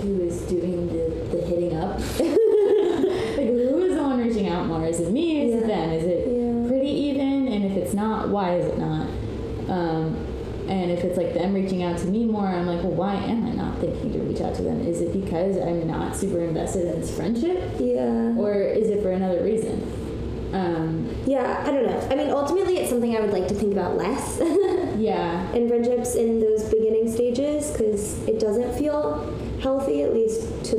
who is doing the, the hitting up. like, who is the one reaching out more? Is it me? Is Yeah. it them? Is it pretty even? And if it's not, why is it not? Um, and if it's like them reaching out to me more, I'm like, well, why am I not thinking to reach out to them? Is it because I'm not super invested in this friendship, yeah or is it for another reason? Um, yeah i don't know i mean ultimately it's something i would like to think about less yeah. in friendships in those beginning stages because it doesn't feel healthy at least to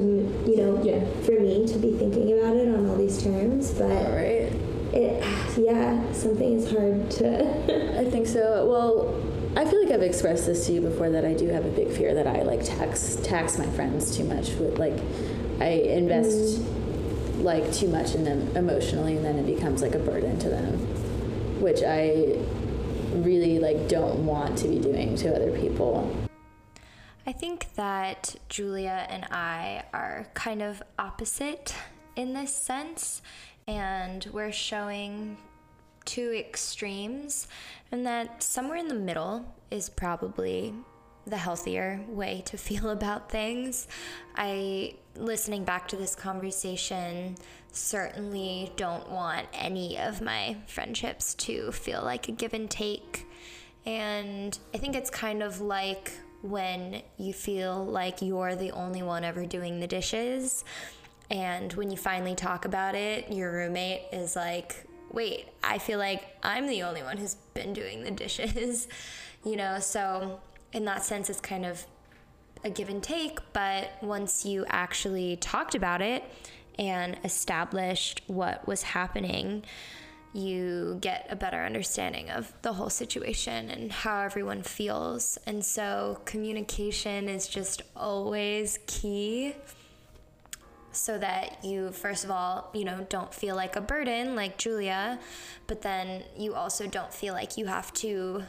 you know Yeah. for me to be thinking about it on all these terms but right. it yeah something is hard to I think so. Well, I feel like I've expressed this to you before that I do have a big fear that I like tax tax my friends too much with like I invest mm-hmm. like too much in them emotionally and then it becomes like a burden to them, which I really like don't want to be doing to other people. I think that Julia and I are kind of opposite in this sense, and we're showing two extremes, and that somewhere in the middle is probably the healthier way to feel about things. I, listening back to this conversation, certainly don't want any of my friendships to feel like a give and take. And I think it's kind of like when you feel like you're the only one ever doing the dishes. And when you finally talk about it, your roommate is like, wait, I feel like I'm the only one who's been doing the dishes. you know, so in that sense, it's kind of a give and take. But once you actually talked about it and established what was happening, you get a better understanding of the whole situation and how everyone feels. And so communication is just always key so that you first of all, you know, don't feel like a burden like Julia, but then you also don't feel like you have to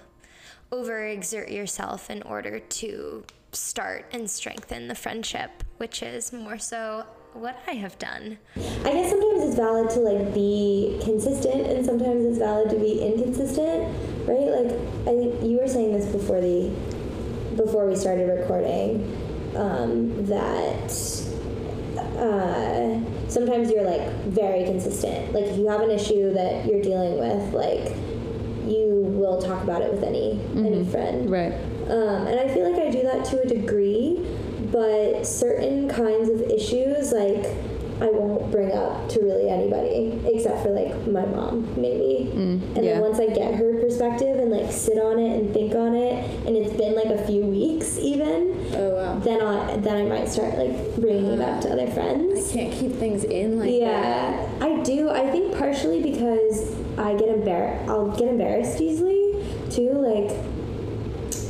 overexert yourself in order to start and strengthen the friendship, which is more so what I have done. I guess sometimes it's valid to like be consistent and sometimes it's valid to be inconsistent, right? Like I think you were saying this before the before we started recording um, that uh, sometimes you're like very consistent. Like if you have an issue that you're dealing with, like you will talk about it with any any friend. Right. Um, and I feel like I do that to a degree, but certain kinds of issues, like, I won't bring up to really anybody except for like my mom, maybe. Mm, and yeah. then once I get her perspective and like sit on it and think on it, and it's been like a few weeks even, Oh wow. then I then I might start like bringing it up to other friends. I Can't keep things in like that. Yeah, I do. I think partially because I get embarrassed. I'll get embarrassed easily too. Like,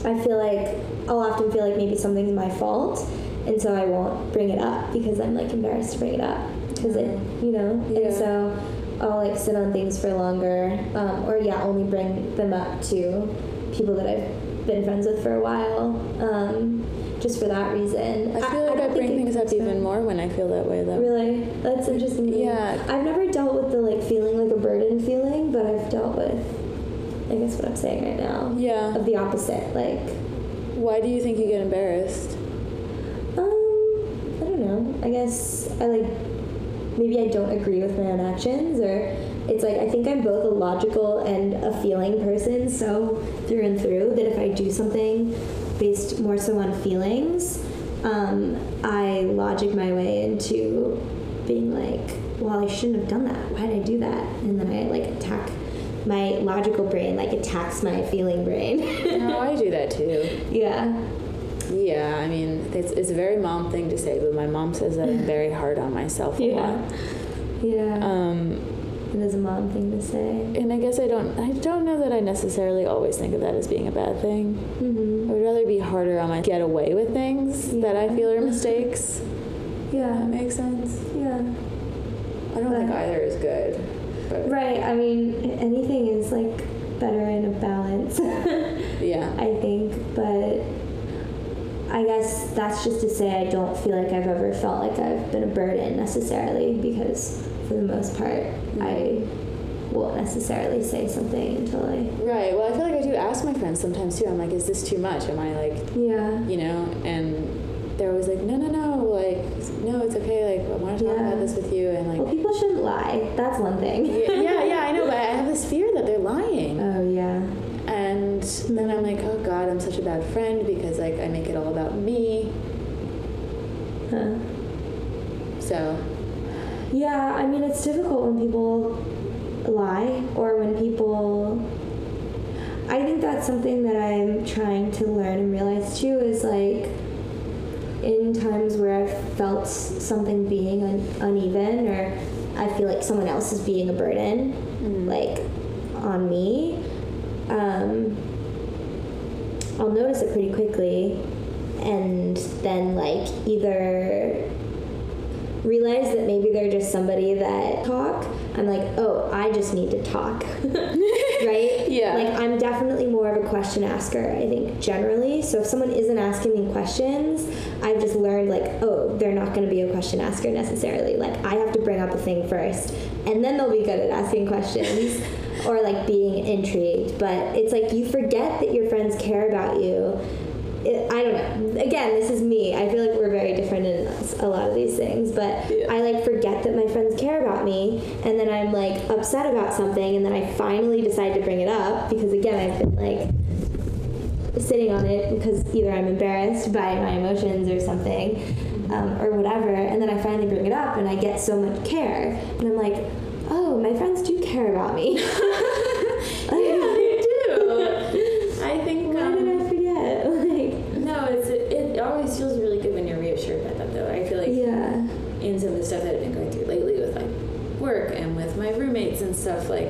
I feel like I'll often feel like maybe something's my fault, and so I won't bring it up because I'm like embarrassed to bring it up because it, you know. Yeah. And so I'll like sit on things for longer, um, or yeah, only bring them up to people that I've been friends with for a while, um, just for that reason. I feel like I, don't bring things up even more when I feel that way, though. Really, that's interesting. Yeah. I've never dealt with the like feeling like a burden feeling, but I've dealt with, I guess what I'm saying right now, Yeah. of the opposite, like. Why do you think you get embarrassed? I know. I guess I like maybe I don't agree with my own actions, or it's like I think I'm both a logical and a feeling person, so through and through that if I do something based more so on feelings, um, I logic my way into being like, well, I shouldn't have done that. Why did I do that? And then I like attack. My logical brain like attacks my feeling brain. no, I do that too. yeah. Yeah, I mean, it's, it's a very mom thing to say, but my mom says that I'm very hard on myself a Yeah. lot. Yeah. Um, It is a mom thing to say. and I guess I don't I don't know that I necessarily always think of that as being a bad thing. Mm-hmm. I would rather be harder on my get away with things that I feel are mistakes. Yeah. That makes sense. Yeah. I don't think either is good. But Right. I mean, anything is like better in a balance. yeah. I think, but I guess that's just to say I don't feel like I've ever felt like I've been a burden necessarily because for the most part I won't necessarily say something until I Right. Well, I feel like I do ask my friends sometimes too. I'm like, is this too much? Am I like, yeah you know? And they're always like, no, no, no. Like, no, it's okay. Like, I want to talk Yeah. about this with you. And like. well people shouldn't lie that's one thing yeah, yeah, yeah, I know, but I have this fear that they're lying. oh yeah And then I'm like, oh God, I'm such a bad friend because like I make it all about me. huh. So Yeah, I mean, it's difficult when people lie or when people. I think that's something that I'm trying to learn and realize too is like in times where I've felt something being un- uneven or I feel like someone else is being a burden, like on me, um, I'll notice it pretty quickly and then like either realize that maybe they're just somebody that talk i'm like oh i just need to talk. Right? Yeah. like i'm definitely more of a question asker i think generally. So if someone isn't asking me questions i've just learned like oh they're not going to be a question asker necessarily. Like i have to bring up a thing first and then they'll be good at asking questions or like being intrigued but it's like you forget that your friends care about you it, I don't know. Again, this is me. I feel like we're very different in a lot of these things, but Yeah. I like forget that my friends care about me, and then I'm like upset about something, and then I finally decide to bring it up because again, I've been like sitting on it because either I'm embarrassed by my emotions or something, um, or whatever, and then I finally bring it up, and I get so much care, and I'm like, oh, my friends do care about me. they do. I think. Why um, did I forget? Like, No, it's it always feels really good when you're reassured by that though. I feel like yeah. in some of the stuff that I've been going through lately with like work and with my roommates and stuff like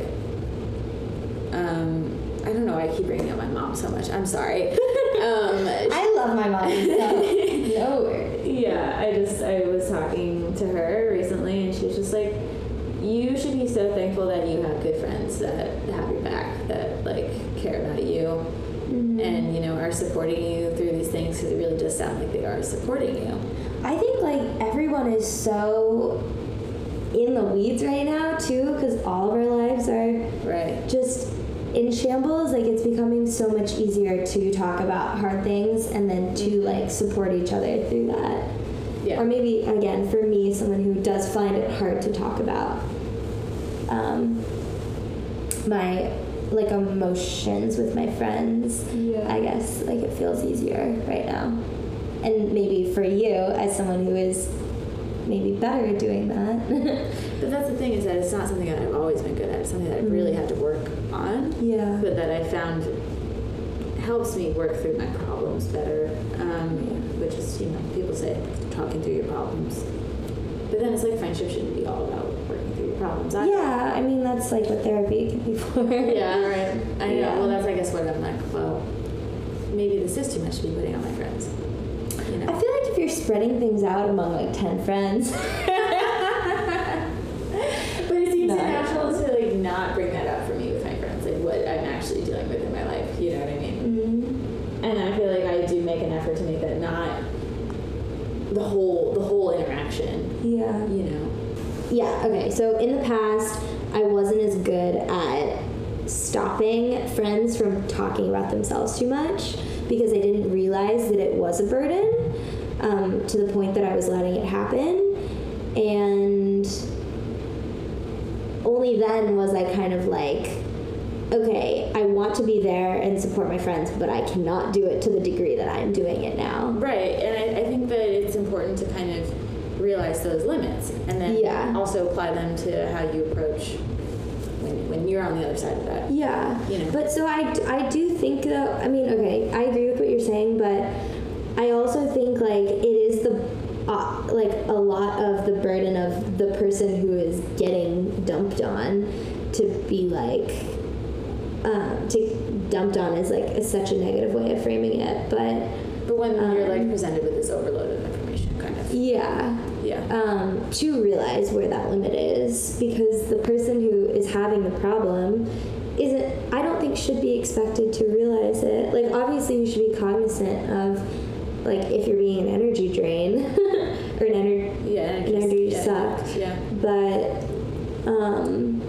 um I don't know why I keep bringing up my mom so much. I'm sorry. um I love my mom. So no worries. yeah, I just I was talking to her recently and she was just like you should be so thankful that you have good friends that have your back, that like care about you mm-hmm. and you know are supporting you through these things because it really does sound like they are supporting you. I think like everyone is so in the weeds right now too, because all of our lives are Right. just in shambles. Like it's becoming so much easier to talk about hard things and then to mm-hmm. like support each other through that. Yeah. Or maybe again for me, someone who does find it hard to talk about um, my like emotions with my friends. Yeah. I guess like it feels easier right now. And maybe for you, as someone who is maybe better at doing that. But that's the thing is that it's not something that I've always been good at. It's something that I've really had to work on. yeah. But that I found helps me work through my problems better. Um, which is, you know, people say talking through your problems. But then it's like friendship shouldn't be all about working through your problems. Yeah, I mean that's like what therapy can be for. yeah, right. I know. Well, that's I guess what I'm like. Well, maybe this is too much to be putting on my friends. You know. I feel like if you're spreading things out among like ten friends. but it seems no. natural to like not bring that up for me with my friends, like what I'm actually dealing with in my life. You know what I mean? Mm-hmm. And I feel like I do make an effort to make that not the whole the whole interaction. Yeah. You know. Yeah, okay. So in the past, I wasn't as good at stopping friends from talking about themselves too much because I didn't realize that it was a burden um, to the point that I was letting it happen. And only then was I kind of like, okay, I want to be there and support my friends, but I cannot do it to the degree that I'm doing it now. Right, and I, I think that it's important to kind of realize those limits and then Yeah. also apply them to how you approach when, when you're on the other side of that. Yeah. You know. But so I, I do think though, I mean, okay, I agree with what you're saying, but I also think like it is the, uh, like a lot of the burden of the person who is getting dumped on to be like, um, to dumped on is like is such a negative way of framing it, but But when you're like Um, presented with this overload of information, kind of. yeah. Yeah. um, to realize where that limit is because the person who is having the problem isn't i don't think should be expected to realize it like obviously you should be cognizant of like if you're being an energy drain or an energy yeah. an energy yeah, suck Yeah. but um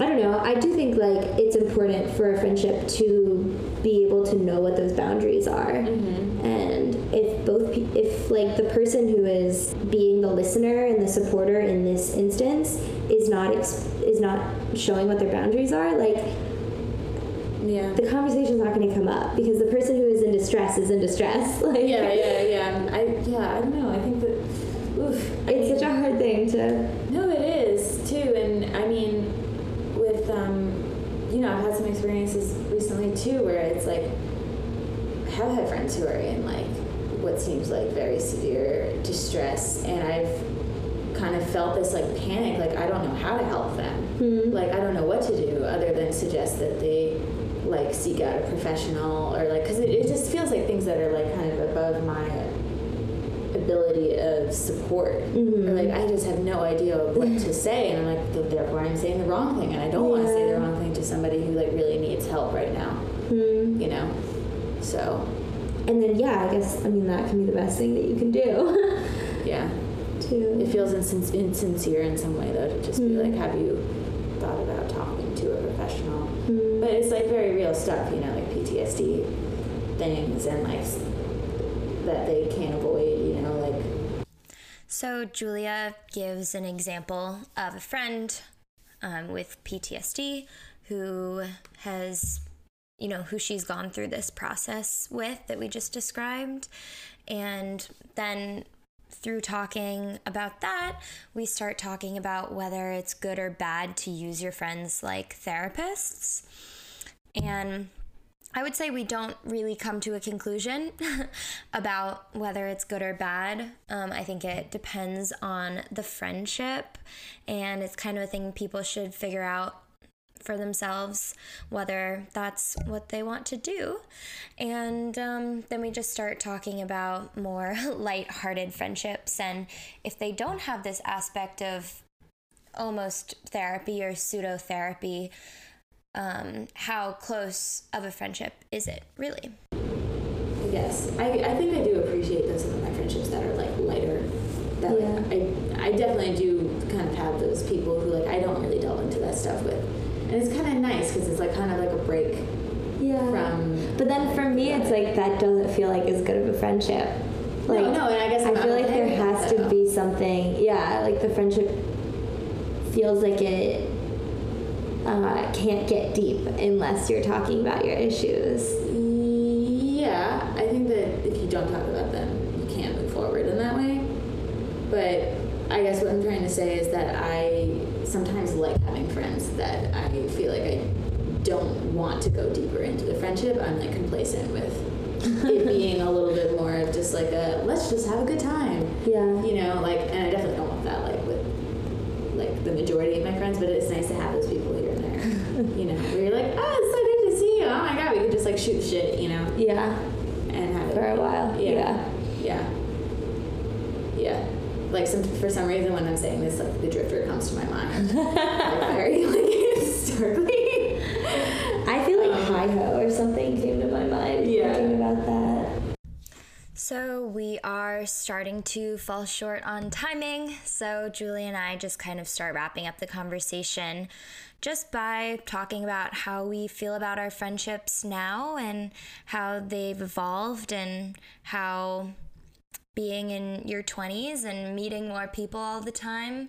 I don't know. I do think like it's important for a friendship to be able to know what those boundaries are. Mm-hmm. And if both pe- if like the person who is being the listener and the supporter in this instance is not ex- is not showing what their boundaries are, like Yeah. the conversation's not going to come up because the person who is in distress is in distress. Like Yeah, yeah, yeah. I yeah, I don't know. I think that oof. I It's mean- such a hard thing to No, it is too, and I mean, with um, you know, I've had some experiences recently too where it's like I have had friends who are in like what seems like very severe distress, and I've kind of felt this like panic, like I don't know how to help them, mm-hmm. like I don't know what to do other than suggest that they like seek out a professional or like because it, it just feels like things that are like kind of above my ability of support. Or like I just have no idea what to say and I'm like therefore I'm saying the wrong thing and I don't want to say the wrong thing to somebody who like really needs help right now. Hmm. you know? So. And then, yeah, I guess, I mean, that can be the best thing that you can do. yeah. Too. it feels insin- insincere in some way though to just be like mm-hmm. have you thought about talking to a professional? Mm-hmm. But it's like very real stuff you know like PTSD things and like that they can't avoid you know like So, Julia gives an example of a friend um, with PTSD who has, you know, who she's gone through this process with that we just described. And then through talking about that, we start talking about whether it's good or bad to use your friends like therapists. And I would say we don't really come to a conclusion about whether it's good or bad. Um, I think it depends on the friendship, and it's kind of a thing people should figure out for themselves whether that's what they want to do. And um, then we just start talking about more light-hearted friendships, and if they don't have this aspect of almost therapy or pseudo therapy, um, how close of a friendship is it really? Yes, I, I think I do appreciate those some of my friendships that are like lighter. That like, I I definitely do kind of have those people who like I don't really delve into that stuff with, and it's kind of nice because it's like kind of like a break Yeah. from. But then for me, it's like that doesn't feel like as good of a friendship. Like, no, no, and I guess I feel like there has to be something. Yeah, like the friendship feels like it uh, can't get deep unless you're talking about your issues. Yeah, I think that if you don't talk about them, you can't move forward in that way. But I guess what I'm trying to say is that I sometimes like having friends that I feel like I don't want to go deeper into the friendship. I'm like complacent with it being a little bit more of just like a let's just have a good time. Yeah. You know, like, and I definitely don't want that like with like the majority of my friends, but it's nice to have those people here. You know, where you're like, oh, it's so good to see you. Oh my god, we could just like shoot shit, you know, Yeah. and have it For a while. yeah. Yeah. Yeah. Like some for some reason when I'm saying this, like the drifter comes to my mind. like very like historically. I feel like um, hi ho or something came to my mind Yeah. thinking about that. So, we are starting to fall short on timing. So, Julie and I just kind of start wrapping up the conversation just by talking about how we feel about our friendships now and how they've evolved and how being in your 20s and meeting more people all the time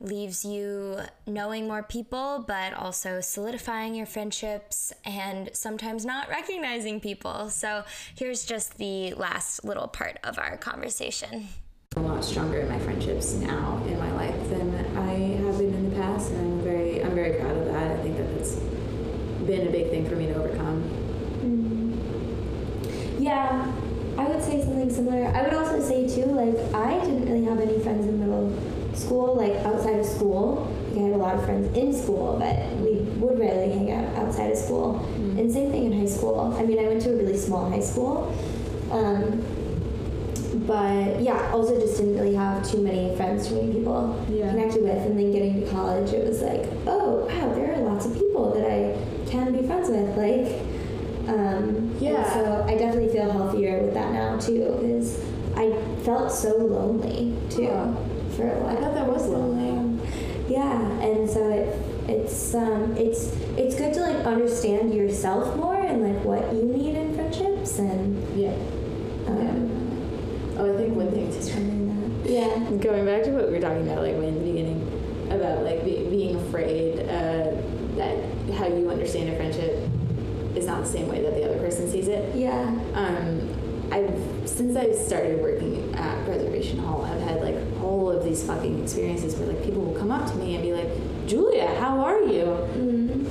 leaves you knowing more people, but also solidifying your friendships and sometimes not recognizing people. So here's just the last little part of our conversation. a lot stronger in my friendships now in my life than I have been in the past, and I'm very I'm very proud of that. I think that that's been a big thing for me to overcome. Yeah, I would say something similar. I would also say too, like I didn't really have any friends in middle school, like outside of school. Like, I had a lot of friends in school, but we would rarely hang out outside of school. And same thing in high school. I mean, I went to a really small high school. Um, but yeah, also just didn't really have too many friends, too many people Yeah. connected with. And then getting to college, it was like, oh wow, there are lots of people that I can be friends with. Like, um, Yeah. So I definitely feel healthier with that now too, because I felt so lonely too Oh. for a while. I thought that was lonely. Um, yeah, and so it it's um it's it's good to like understand yourself more and like what you need in friendships and Yeah. um, Oh, I think one thing to determine that. Yeah. going back to what we were talking about like way in the beginning about like be, being afraid uh, that how you understand a friendship is not the same way that the other person sees it Yeah. um, I've since I started working at Preservation Hall, I've had like all of these fucking experiences where like people will come up to me and be like, "Julia, how are you?" Mm.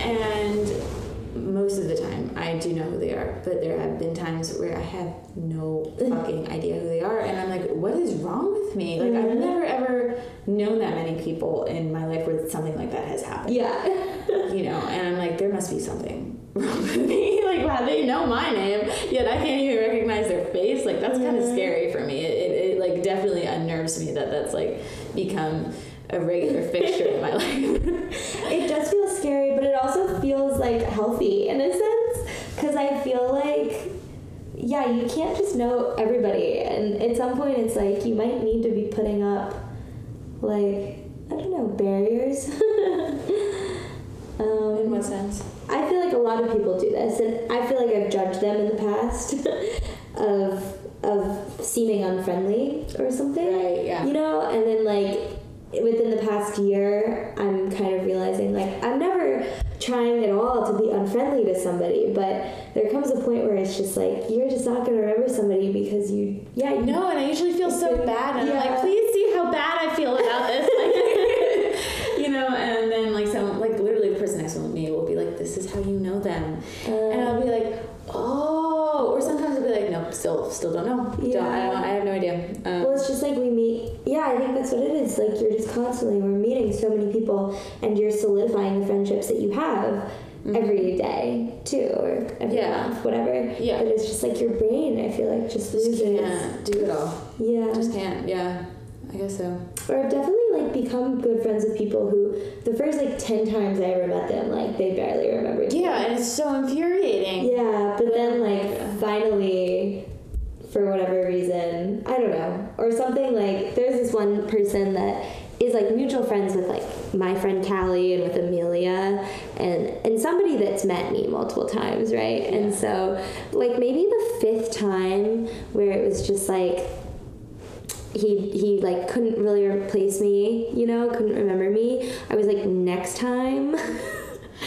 And most of the time, I do know who they are, but there have been times where I have no fucking idea who they are, and I'm like, "What is wrong with me?" Like I've mm-hmm. never ever known that many people in my life where something like that has happened Yeah. you know, and I'm like, there must be something wrong with me. like, wow, they know my name, yet I can't even recognize their face. Like, that's kind of mm-hmm. scary for me. It, it, it, like, definitely unnerves me that that's, like, become a regular fixture in my life. it does feel scary, but it also feels like healthy in a sense. Because I feel like, yeah, you can't just know everybody. And at some point, it's like you might need to be putting up, like, I don't know, barriers. um, in what sense? I feel like a lot of people do this, and I feel like I've judged them in the past of of seeming unfriendly or something. Right, yeah. You know, and then like within the past year, I'm kind of realizing like I'm never trying at all to be unfriendly to somebody, but there comes a point where it's just like you're just not gonna remember somebody because you, yeah, you No, and I usually feel so bad, and I'm like, please see how bad I feel about this. Like, you know, and then like some like literally the person next to me will be like, this is how you know them, and I'll be like, oh, or sometimes I'll be like, no, still, still don't know. Don't, I, Yeah. don't, I have no idea. Um, Well, it's just like we meet. Yeah, I think that's what it is. Like you're just constantly we're meeting so many people, and you're solidifying the friendships that you have every day too, or every Mm-hmm. Yeah. month, whatever. Yeah. But it's just like your brain. I feel like just just loses. can't do it all. Yeah. Just can't. Yeah, I guess so. or I've definitely like become good friends with people who the first like ten times I ever met them, like they barely remembered. me. Yeah, and it's so infuriating. Yeah, but then like Yeah. finally, for whatever reason, I don't know, or something like there's this one person that is like mutual friends with like my friend Callie and with Amelia and and somebody that's met me multiple times, right? And so like maybe the fifth time where it was just like he he like couldn't really replace me, you know, couldn't remember me. I was like next time.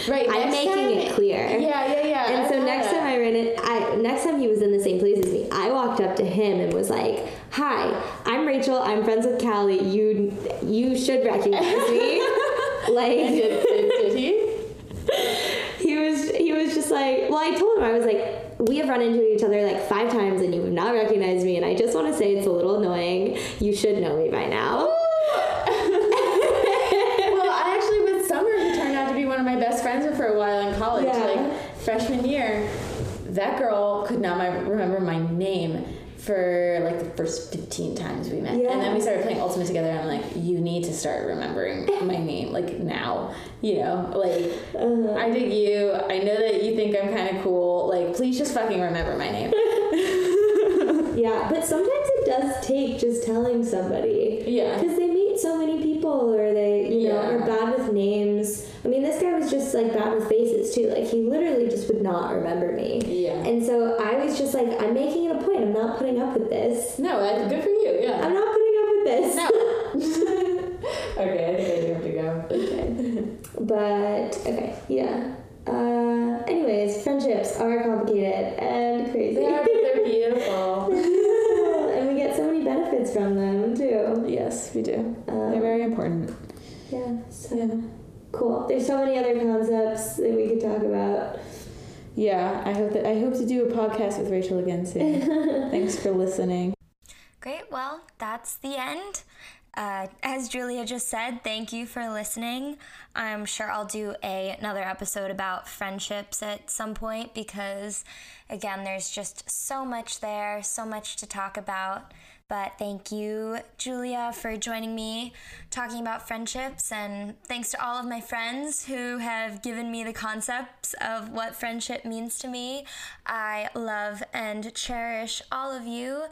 Right. I'm making time- it clear. Yeah, yeah, yeah. And I so next that. time I ran it, I next time he was in the same place as me, I walked up to him and was like, "Hi, I'm Rachel. I'm friends with Callie. You you should recognize me." like did, did, did he? he was he was just like, well, I told him I was like, we have run into each other like five times and you have not recognized me, and I just want to say it's a little annoying. You should know me by now. well, I actually with Summer, who turned out to be one of my best friends for a while in college, Yeah. like freshman year, that girl could not my, remember my name for like the first 15 times we met. Yeah. And then we started playing Ultimate together. And I'm like, you need to start remembering my name, like now, you know, like Uh-huh. I dig you. I know that you think I'm kind of cool. Like, please just fucking remember my name. Yeah, but sometimes it does take just telling somebody. Yeah. Because they meet so many people, or they, you know, are bad with names. I mean, this guy just like bad with faces too. Like he literally just would not remember me. Yeah. And so I was just like, I'm making it a point. I'm not putting up with this. No, I, good for you. Yeah. I'm not putting up with this. No. okay, I think I do have to go. Okay. But okay, yeah. Uh, anyways, friendships are complicated and crazy. They are, but they're beautiful. and we get so many benefits from them too. Yes, we do. Um, They're very important. Yeah, so cool. There's so many other concepts that we could talk about. Yeah, I hope that I hope to do a podcast with Rachel again soon. Thanks for listening. Great. Well, that's the end. Uh, as Julia just said, thank you for listening. I'm sure I'll do a, another episode about friendships at some point because, again, there's just so much there, so much to talk about. But thank you, Julia, for joining me talking about friendships. And thanks to all of my friends who have given me the concepts of what friendship means to me. I love and cherish all of you.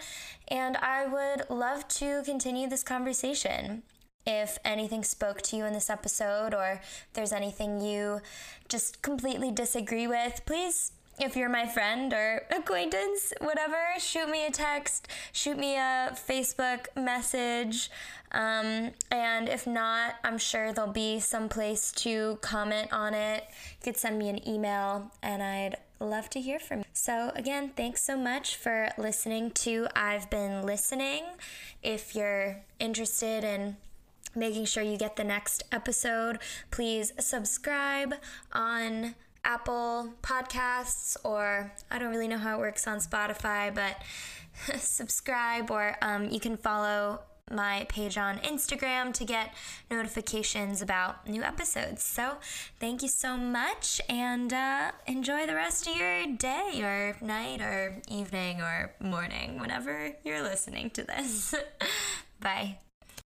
And I would love to continue this conversation. If anything spoke to you in this episode, or there's anything you just completely disagree with, please if you're my friend or acquaintance, whatever, shoot me a text, shoot me a Facebook message. Um, and if not, I'm sure there'll be some place to comment on it. You could send me an email, and I'd love to hear from you. So, again, thanks so much for listening to I've Been Listening. If you're interested in making sure you get the next episode, please subscribe on Apple Podcasts, or I don't really know how it works on Spotify, but subscribe, or um, you can follow my page on Instagram to get notifications about new episodes. So, thank you so much and uh, enjoy the rest of your day, or night, or evening, or morning, whenever you're listening to this. Bye.